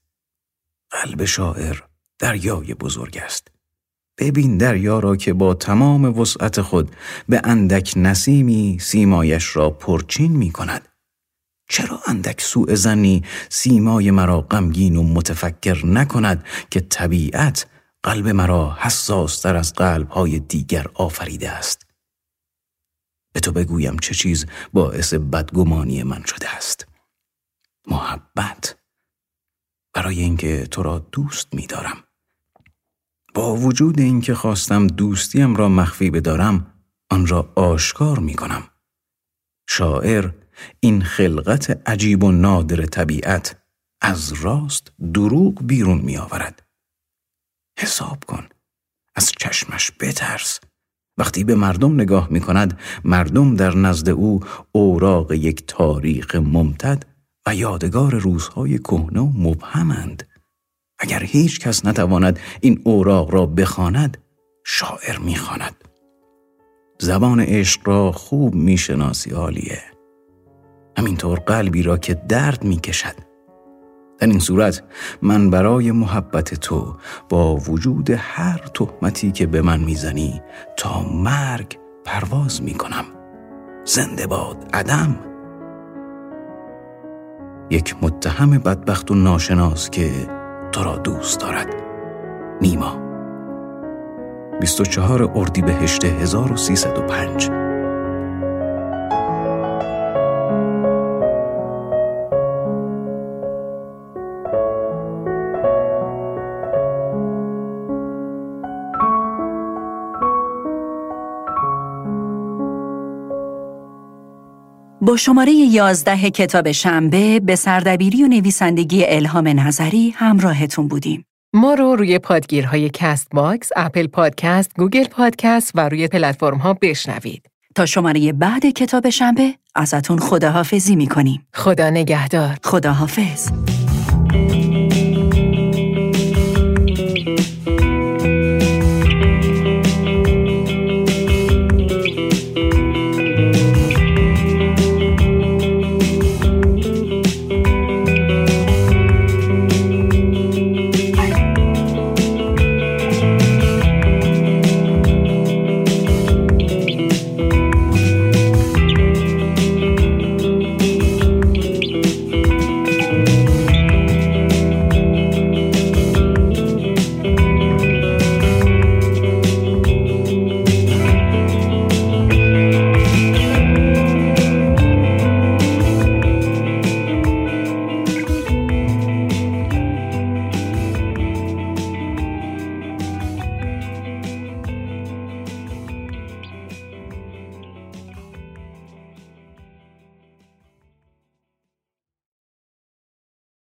قلب شاعر دریای بزرگ است. ببین دریا را که با تمام وسعت خود به اندک نسیمی سیمایش را پرچین می کند. چرا اندک سوء زنی سیمای مرا غمگین و متفکر نکند که طبیعت قلب مرا حساستر از قلبهای دیگر آفریده است؟ به تو بگویم چه چیز باعث بدگمانی من شده است محبت برای اینکه تو را دوست می دارم. با وجود اینکه خواستم دوستیم را مخفی بدارم آن را آشکار می کنم. شاعر این خلقت عجیب و نادر طبیعت از راست دروغ بیرون می آورد. حساب کن. از چشمش بترس. وقتی به مردم نگاه می کند مردم در نزد او اوراق یک تاریخ ممتد و یادگار روزهای کهنه و مبهمند. اگر هیچ کس نتواند این اوراق را بخواند شاعر می‌خواند. زبان عشق را خوب می‌شناسی عالیه. همینطور قلبی را که درد می‌کشد در این صورت من برای محبت تو با وجود هر تهمتی که به من می‌زنی تا مرگ پرواز می‌کنم. زنده باد عدم. یک متهم بدبخت و ناشناس که تو را دوست دارد. نیما. 24 اردیبهشت 1305 با شماره 11 کتاب شنبه به سردبیری و نویسندگی الهام نظری همراهتون بودیم. ما رو روی پادگیرهای Castbox، Apple Podcast، Google Podcast و روی پلتفرم ها بشنوید. تا شماره بعد کتاب شنبه ازتون خداحافظی می‌کنیم. خدا نگهدار. خداحافظ.